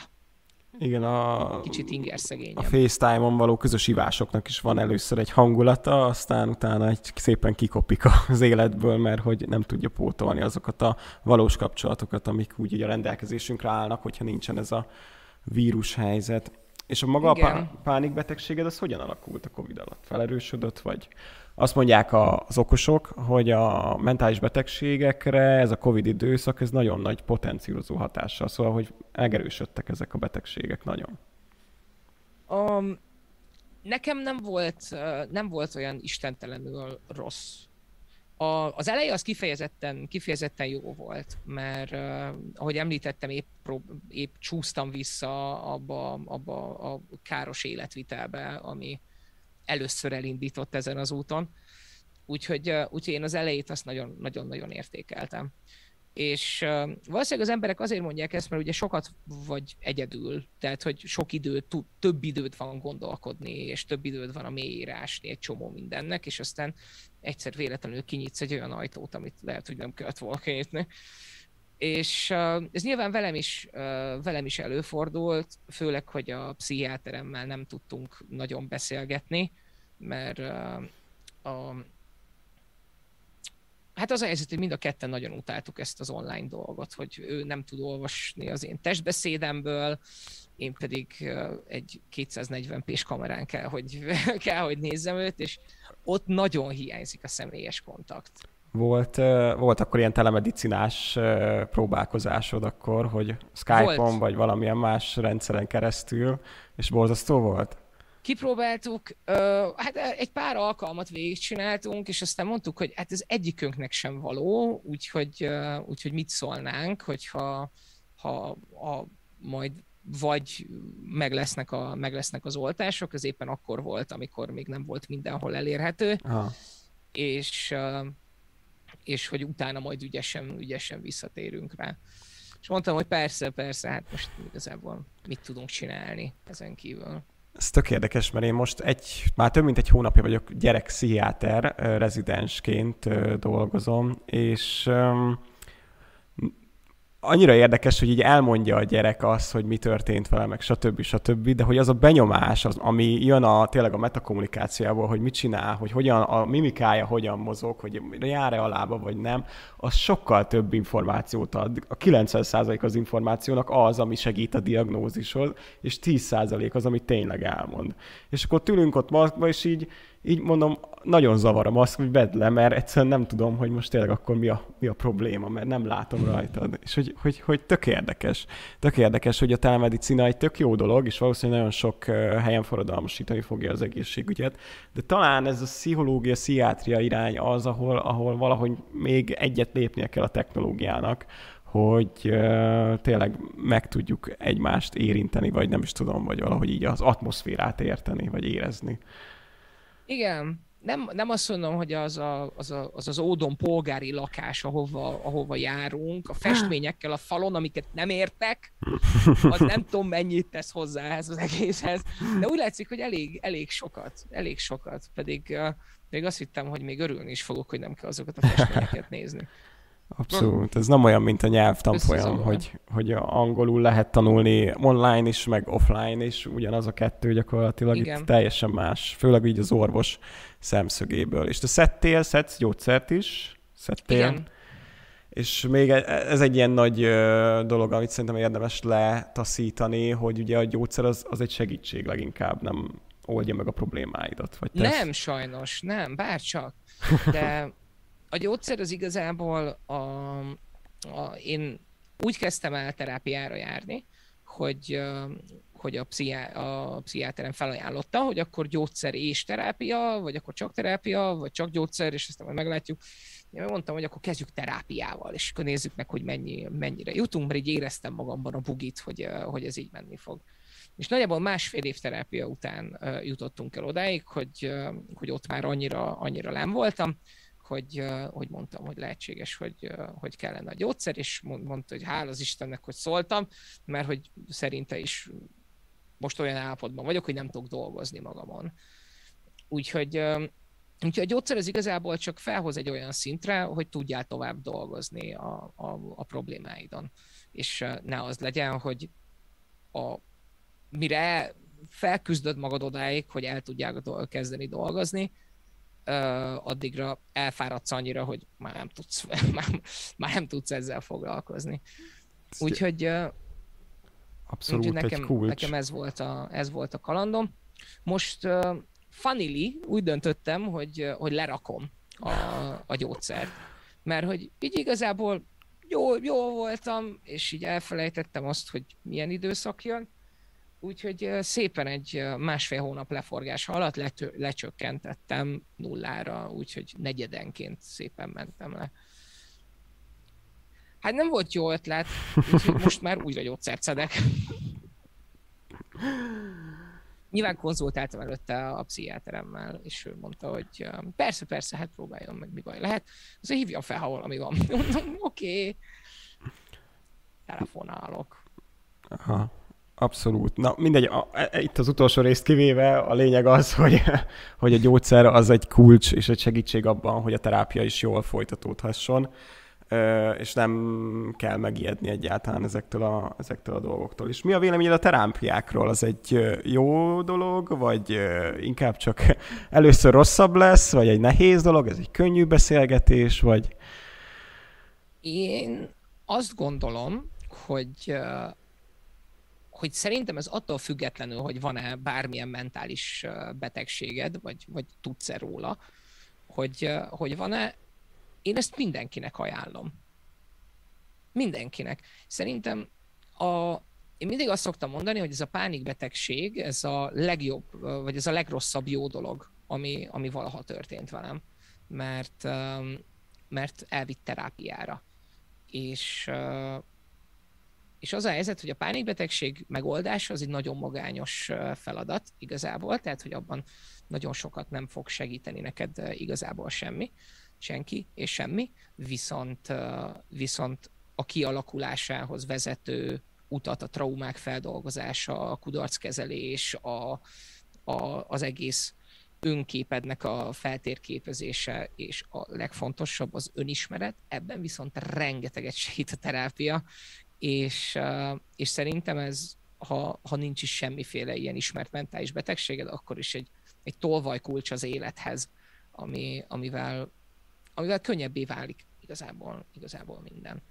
Speaker 1: igen, a,
Speaker 2: kicsit inger szegény.
Speaker 1: A FaceTime-on való közös ivásoknak is van először egy hangulata, aztán utána egy szépen kikopik az életből, mert hogy nem tudja pótolni azokat a valós kapcsolatokat, amik úgy a rendelkezésünkre állnak, hogyha nincsen ez a vírus helyzet. És a maga Igen. a pánikbetegséged, az hogyan alakult a Covid alatt? Felerősödött, vagy azt mondják az okosok, hogy a mentális betegségekre ez a Covid időszak, ez nagyon nagy potenciálozó hatással, szóval, hogy megerősödtek ezek a betegségek nagyon.
Speaker 2: Um, nekem nem volt, nem volt olyan istentelenül rossz. A, az eleje az kifejezetten, kifejezetten jó volt, mert uh, ahogy említettem, épp, prób- épp csúsztam vissza abba, abba a káros életvitelbe, ami, először elindított ezen az úton. Úgyhogy, úgyhogy én az elejét azt nagyon-nagyon értékeltem. És valószínűleg az emberek azért mondják ezt, mert ugye sokat vagy egyedül, tehát hogy sok idő, több időt van gondolkodni, és több időd van a mélyírásni egy csomó mindennek, és aztán egyszer véletlenül kinyitsz egy olyan ajtót, amit lehet, hogy nem kellett volna kinyitni. És ez nyilván velem is, velem is előfordult, főleg, hogy a pszichiáteremmel nem tudtunk nagyon beszélgetni, mert uh, a, hát az a helyzet, hogy mind a ketten nagyon utáltuk ezt az online dolgot, hogy ő nem tud olvasni az én testbeszédemből, én pedig egy 240 p kamerán kell, hogy, kell, hogy nézzem őt, és ott nagyon hiányzik a személyes kontakt.
Speaker 1: Volt, volt akkor ilyen telemedicinás próbálkozásod akkor, hogy Skype-on volt. vagy valamilyen más rendszeren keresztül, és borzasztó volt?
Speaker 2: Kipróbáltuk, hát egy pár alkalmat végigcsináltunk, és aztán mondtuk, hogy hát ez egyikünknek sem való, úgyhogy, úgyhogy mit szólnánk, hogyha ha, ha majd vagy meg lesznek, a, meg lesznek az oltások, ez éppen akkor volt, amikor még nem volt mindenhol elérhető, Aha. és és hogy utána majd ügyesen, ügyesen visszatérünk rá. És mondtam, hogy persze, persze, hát most igazából mit tudunk csinálni ezen kívül.
Speaker 1: Ez tök érdekes, mert én most egy, már több mint egy hónapja vagyok gyerekszíjáter, rezidensként dolgozom, és annyira érdekes, hogy így elmondja a gyerek azt, hogy mi történt vele, meg stb. stb., de hogy az a benyomás, az, ami jön a, tényleg a metakommunikációból, hogy mit csinál, hogy hogyan, a mimikája hogyan mozog, hogy jár-e a lába, vagy nem, az sokkal több információt ad. A 90% az információnak az, ami segít a diagnózishoz, és 10% az, ami tényleg elmond. És akkor tűnünk ott maszkba, és így így mondom, nagyon zavar a maszk, hogy vedd le, mert egyszerűen nem tudom, hogy most tényleg akkor mi a, mi a probléma, mert nem látom rajtad. És hogy, hogy, hogy tök érdekes. Tök érdekes, hogy a telemedicina egy tök jó dolog, és valószínűleg nagyon sok helyen forradalmasítani fogja az egészségügyet, de talán ez a pszichológia, pszichiátria irány az, ahol, ahol valahogy még egyet lépnie kell a technológiának, hogy uh, tényleg meg tudjuk egymást érinteni, vagy nem is tudom, vagy valahogy így az atmoszférát érteni, vagy érezni.
Speaker 2: Igen, nem, nem azt mondom, hogy az, a, az, a, az az ódon polgári lakás, ahova, ahova járunk, a festményekkel a falon, amiket nem értek, az nem tudom mennyit tesz hozzá ehhez az egészhez, de úgy látszik, hogy elég, elég sokat, elég sokat, pedig uh, még azt hittem, hogy még örülni is fogok, hogy nem kell azokat a festményeket nézni.
Speaker 1: Abszolút. Ez nem olyan, mint a nyelvtanfolyam, hogy, hogy angolul lehet tanulni online is, meg offline is, ugyanaz a kettő gyakorlatilag Igen. itt teljesen más, főleg így az orvos szemszögéből. És te szedtél, szedsz gyógyszert is? Szedtél? Igen. És még e, ez egy ilyen nagy dolog, amit szerintem érdemes letaszítani, hogy ugye a gyógyszer az, az egy segítség leginkább, nem oldja meg a problémáidat. Vagy.
Speaker 2: Nem, sajnos, nem, bárcsak. De a gyógyszer az igazából a, a, én úgy kezdtem el terápiára járni, hogy, hogy a, pszichá, a pszichiáterem felajánlotta, hogy akkor gyógyszer és terápia, vagy akkor csak terápia, vagy csak gyógyszer, és aztán majd meglátjuk. Én mondtam, hogy akkor kezdjük terápiával, és akkor nézzük meg, hogy mennyi, mennyire jutunk, mert így éreztem magamban a bugit, hogy, hogy ez így menni fog. És nagyjából másfél év terápia után jutottunk el odáig, hogy, hogy ott már annyira, annyira nem voltam, hogy, hogy mondtam, hogy lehetséges, hogy, hogy kellene a gyógyszer, és mondta, hogy hál' az Istennek, hogy szóltam, mert hogy szerinte is most olyan állapotban vagyok, hogy nem tudok dolgozni magamon. Úgyhogy, úgyhogy a gyógyszer az igazából csak felhoz egy olyan szintre, hogy tudjál tovább dolgozni a, a, a problémáidon. És ne az legyen, hogy a, mire felküzdöd magad odáig, hogy el tudják kezdeni dolgozni, addigra elfáradsz annyira, hogy már nem tudsz, már, már nem tudsz ezzel foglalkozni. Úgyhogy,
Speaker 1: Abszolút úgyhogy
Speaker 2: nekem,
Speaker 1: kulcs.
Speaker 2: nekem ez, volt a, ez volt a kalandom. Most uh, funnily úgy döntöttem, hogy, hogy lerakom a, a gyógyszert. Mert hogy így igazából jó, jó voltam, és így elfelejtettem azt, hogy milyen időszak jön, Úgyhogy szépen egy másfél hónap leforgás alatt letö- lecsökkentettem nullára, úgyhogy negyedenként szépen mentem le. Hát nem volt jó ötlet, úgyhogy most már újra gyógyszert szedek. Nyilván konzultáltam előtte a pszichiáteremmel, és ő mondta, hogy persze, persze, hát próbáljon meg, mi baj lehet. Azért hívjam fel, ha valami van. Oké. Okay. Telefonálok.
Speaker 1: Aha. Abszolút. Na mindegy, a, a, e, itt az utolsó részt kivéve a lényeg az, hogy, hogy a gyógyszer az egy kulcs és egy segítség abban, hogy a terápia is jól folytatódhasson. és nem kell megijedni egyáltalán ezektől a, ezektől a dolgoktól. És mi a véleményed a terápiákról? Az egy jó dolog, vagy inkább csak először rosszabb lesz, vagy egy nehéz dolog, ez egy könnyű beszélgetés, vagy...
Speaker 2: Én azt gondolom, hogy hogy szerintem ez attól függetlenül, hogy van-e bármilyen mentális betegséged, vagy, vagy tudsz-e róla, hogy, hogy van-e, én ezt mindenkinek ajánlom. Mindenkinek. Szerintem a, én mindig azt szoktam mondani, hogy ez a pánikbetegség, ez a legjobb, vagy ez a legrosszabb jó dolog, ami, ami valaha történt velem. Mert, mert elvitt terápiára. És, és az a helyzet, hogy a pánikbetegség megoldása az egy nagyon magányos feladat igazából, tehát hogy abban nagyon sokat nem fog segíteni neked igazából semmi, senki és semmi, viszont, viszont a kialakulásához vezető utat, a traumák feldolgozása, a kudarckezelés, a, a, az egész önképednek a feltérképezése, és a legfontosabb az önismeret, ebben viszont rengeteget segít a terápia, és, és szerintem ez, ha, ha nincs is semmiféle ilyen ismert mentális betegséged, akkor is egy, egy tolvajkulcs az élethez, ami, amivel, amivel könnyebbé válik igazából, igazából minden.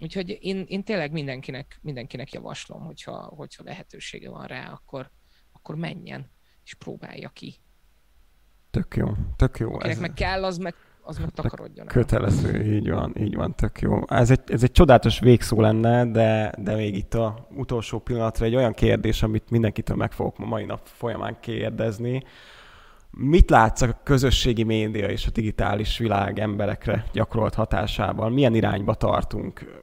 Speaker 2: Úgyhogy én, én tényleg mindenkinek, mindenkinek javaslom, hogyha, hogyha lehetősége van rá, akkor, akkor menjen és próbálja ki.
Speaker 1: Tök jó, tök jó.
Speaker 2: Akinek ez... meg kell, az meg az meg takarodjon
Speaker 1: el. Kötelező, így van, így van, tök jó. Ez egy, ez egy csodálatos végszó lenne, de, de még itt a utolsó pillanatra egy olyan kérdés, amit mindenkitől meg fogok ma mai nap folyamán kérdezni. Mit látsz a közösségi média és a digitális világ emberekre gyakorolt hatásával? Milyen irányba tartunk?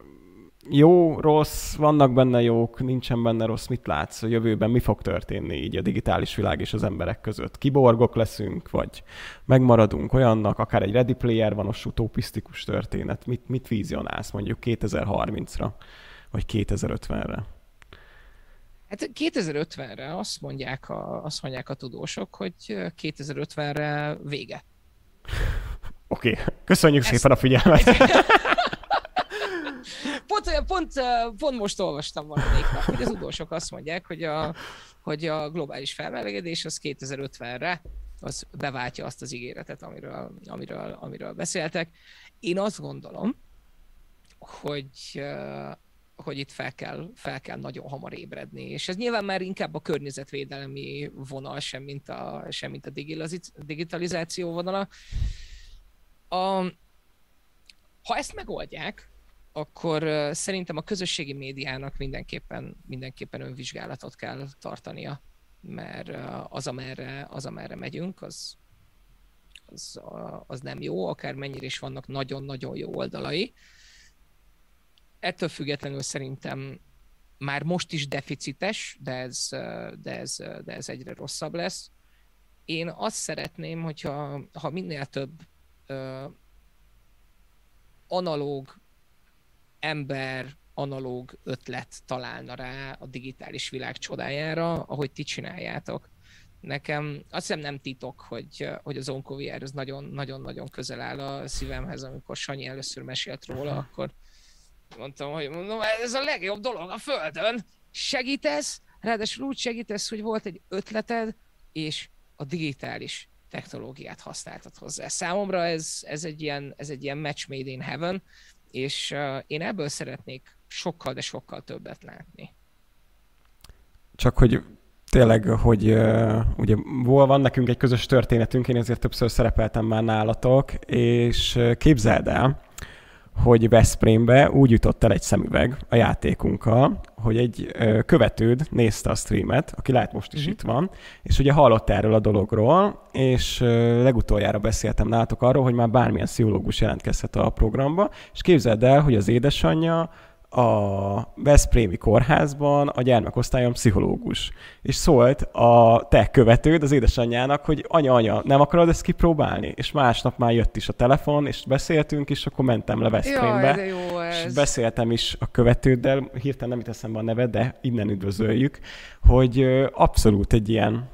Speaker 1: Jó, rossz, vannak benne jók, nincsen benne rossz, mit látsz a jövőben, mi fog történni így a digitális világ és az emberek között? Kiborgok leszünk, vagy megmaradunk olyannak, akár egy Ready Player van, a utopisztikus történet, mit, mit vizionálsz mondjuk 2030-ra, vagy 2050-re?
Speaker 2: Hát 2050-re azt mondják a, azt mondják a tudósok, hogy 2050-re vége.
Speaker 1: Oké, okay. köszönjük Ezt... szépen a figyelmet.
Speaker 2: pont, pont, pont most olvastam valamelyik nap, hogy az tudósok azt mondják, hogy a, hogy a globális felmelegedés az 2050-re az beváltja azt az ígéretet, amiről, amiről, amiről beszéltek. Én azt gondolom, hogy, hogy itt fel kell, fel kell nagyon hamar ébredni, és ez nyilván már inkább a környezetvédelmi vonal, sem mint a, sem mint a digitalizáció vonala. A, ha ezt megoldják, akkor szerintem a közösségi médiának mindenképpen, mindenképpen önvizsgálatot kell tartania, mert az, amerre, az, amerre megyünk, az, az, az nem jó, akár mennyire is vannak nagyon-nagyon jó oldalai. Ettől függetlenül szerintem már most is deficites, de ez, de ez, de ez egyre rosszabb lesz. Én azt szeretném, hogyha ha minél több analóg ember analóg ötlet találna rá a digitális világ csodájára, ahogy ti csináljátok. Nekem azt hiszem nem titok, hogy, hogy az OncoVR az nagyon-nagyon közel áll a szívemhez, amikor Sanyi először mesélt róla, akkor mondtam, hogy mondom, ez a legjobb dolog a Földön. Segítesz, ráadásul úgy segítesz, hogy volt egy ötleted, és a digitális technológiát használtad hozzá. Számomra ez, ez, egy ilyen, ez egy ilyen match made in heaven, és uh, én ebből szeretnék sokkal, de sokkal többet látni.
Speaker 1: Csak hogy tényleg, hogy uh, ugye van nekünk egy közös történetünk, én ezért többször szerepeltem már nálatok, és képzeld el, hogy Veszprémbe úgy jutott el egy szemüveg a játékunkkal, hogy egy követőd nézte a streamet, aki lehet most is uh-huh. itt van, és ugye hallott erről a dologról, és legutoljára beszéltem nálatok arról, hogy már bármilyen pszichológus jelentkezhet a programba, és képzeld el, hogy az édesanyja a Veszprémi kórházban a gyermekosztályon pszichológus. És szólt a te követőd az édesanyjának, hogy anya, anya, nem akarod ezt kipróbálni? És másnap már jött is a telefon, és beszéltünk, és akkor mentem le Veszprémbe.
Speaker 2: Jaj, jó ez.
Speaker 1: És beszéltem is a követőddel, hirtelen nem itt eszembe a neve, de innen üdvözöljük, hogy abszolút egy ilyen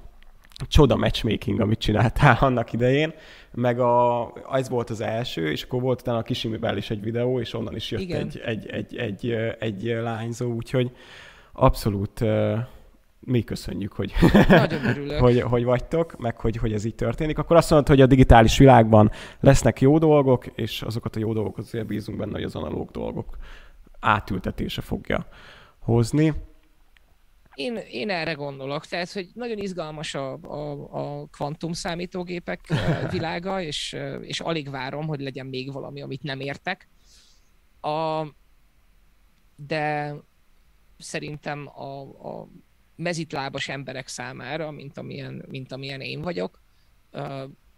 Speaker 1: csoda matchmaking, amit csináltál annak idején, meg a, ez volt az első, és akkor volt utána a Kisimivel is egy videó, és onnan is jött egy, egy, egy, egy, egy, lányzó, úgyhogy abszolút mi köszönjük, hogy, hogy, hogy vagytok, meg hogy, hogy ez így történik. Akkor azt mondod, hogy a digitális világban lesznek jó dolgok, és azokat a jó dolgokat azért bízunk benne, hogy az analóg dolgok átültetése fogja hozni.
Speaker 2: Én, én erre gondolok, tehát, hogy nagyon izgalmas a, a, a kvantum számítógépek világa, és, és alig várom, hogy legyen még valami, amit nem értek. A, de szerintem a, a mezitlábas emberek számára, mint amilyen, mint amilyen én vagyok,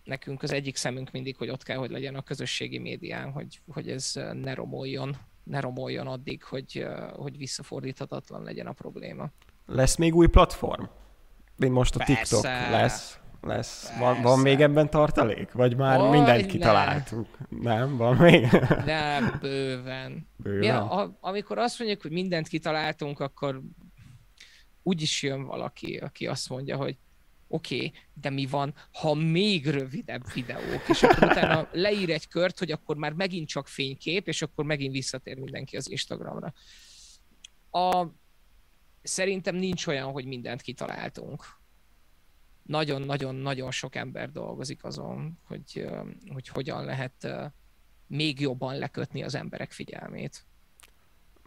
Speaker 2: nekünk az egyik szemünk mindig, hogy ott kell, hogy legyen a közösségi médián, hogy, hogy ez ne romoljon, ne romoljon addig, hogy, hogy visszafordíthatatlan legyen a probléma.
Speaker 1: Lesz még új platform? Mint most a Persze. TikTok lesz. lesz. Van, van még ebben tartalék? Vagy már Oly, mindent kitaláltuk? Nem. nem, van még?
Speaker 2: Nem, bőven. bőven. Ja, a, amikor azt mondjuk, hogy mindent kitaláltunk, akkor úgy is jön valaki, aki azt mondja, hogy oké, okay, de mi van, ha még rövidebb videók, és akkor utána leír egy kört, hogy akkor már megint csak fénykép, és akkor megint visszatér mindenki az Instagramra. A, szerintem nincs olyan, hogy mindent kitaláltunk. Nagyon-nagyon-nagyon sok ember dolgozik azon, hogy, hogy hogyan lehet még jobban lekötni az emberek figyelmét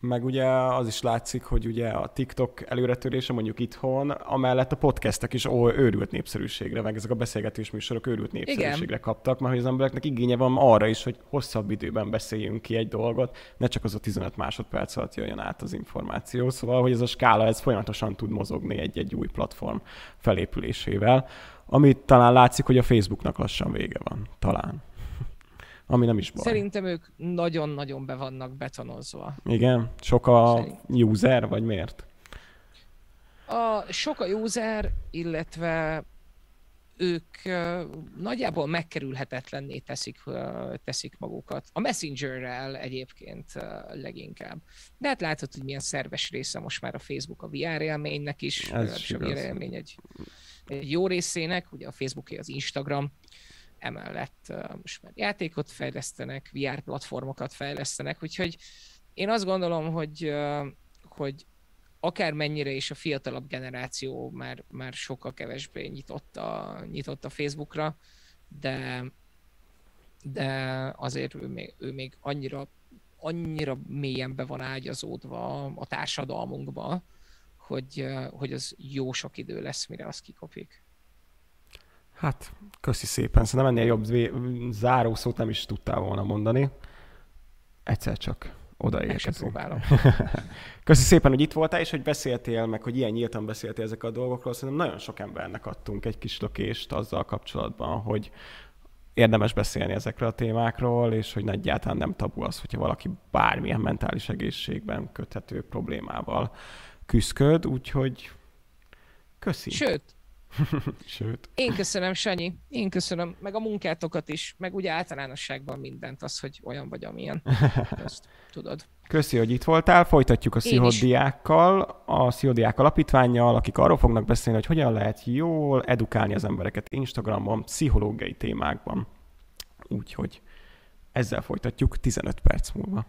Speaker 1: meg ugye az is látszik, hogy ugye a TikTok előretörése mondjuk itthon, amellett a podcastek is ó, őrült népszerűségre, meg ezek a beszélgetés műsorok őrült népszerűségre Igen. kaptak, mert hogy az embereknek igénye van arra is, hogy hosszabb időben beszéljünk ki egy dolgot, ne csak az a 15 másodperc alatt jöjjön át az információ. Szóval, hogy ez a skála ez folyamatosan tud mozogni egy-egy új platform felépülésével, amit talán látszik, hogy a Facebooknak lassan vége van. Talán ami nem is baj.
Speaker 2: Szerintem ők nagyon-nagyon be vannak betonozva.
Speaker 1: Igen? Sok a Szerint. user, vagy miért?
Speaker 2: A, sok a user, illetve ők uh, nagyjából megkerülhetetlenné teszik, uh, teszik magukat. A Messengerrel egyébként uh, leginkább. De hát látod, hogy milyen szerves része most már a Facebook a VR élménynek is, Ez is a VR élmény egy, egy jó részének, ugye a Facebooké az Instagram, emellett most már játékot fejlesztenek, VR platformokat fejlesztenek, úgyhogy én azt gondolom, hogy, hogy akármennyire is a fiatalabb generáció már, már sokkal kevesbé nyitott a, nyitott a Facebookra, de, de azért ő még, ő még annyira, annyira mélyen be van ágyazódva a társadalmunkba, hogy, hogy az jó sok idő lesz, mire az kikopik.
Speaker 1: Hát, köszi szépen. Szerintem ennél jobb zárószót nem is tudtál volna mondani. Egyszer csak odaérkezünk. Köszi szépen, hogy itt voltál, és hogy beszéltél, meg hogy ilyen nyíltan beszéltél ezek a dolgokról. Szerintem nagyon sok embernek adtunk egy kis lökést azzal kapcsolatban, hogy érdemes beszélni ezekről a témákról, és hogy egyáltalán nem tabu az, hogyha valaki bármilyen mentális egészségben köthető problémával küzdköd, úgyhogy köszi.
Speaker 2: Sőt, Sőt. Én köszönöm, Sanyi. Én köszönöm. Meg a munkátokat is, meg ugye általánosságban mindent, az, hogy olyan vagy, amilyen. Ezt tudod.
Speaker 1: Köszi, hogy itt voltál. Folytatjuk a Szihodiákkal, a Szihodiák alapítványjal, akik arról fognak beszélni, hogy hogyan lehet jól edukálni az embereket Instagramon, pszichológiai témákban. Úgyhogy ezzel folytatjuk 15 perc múlva.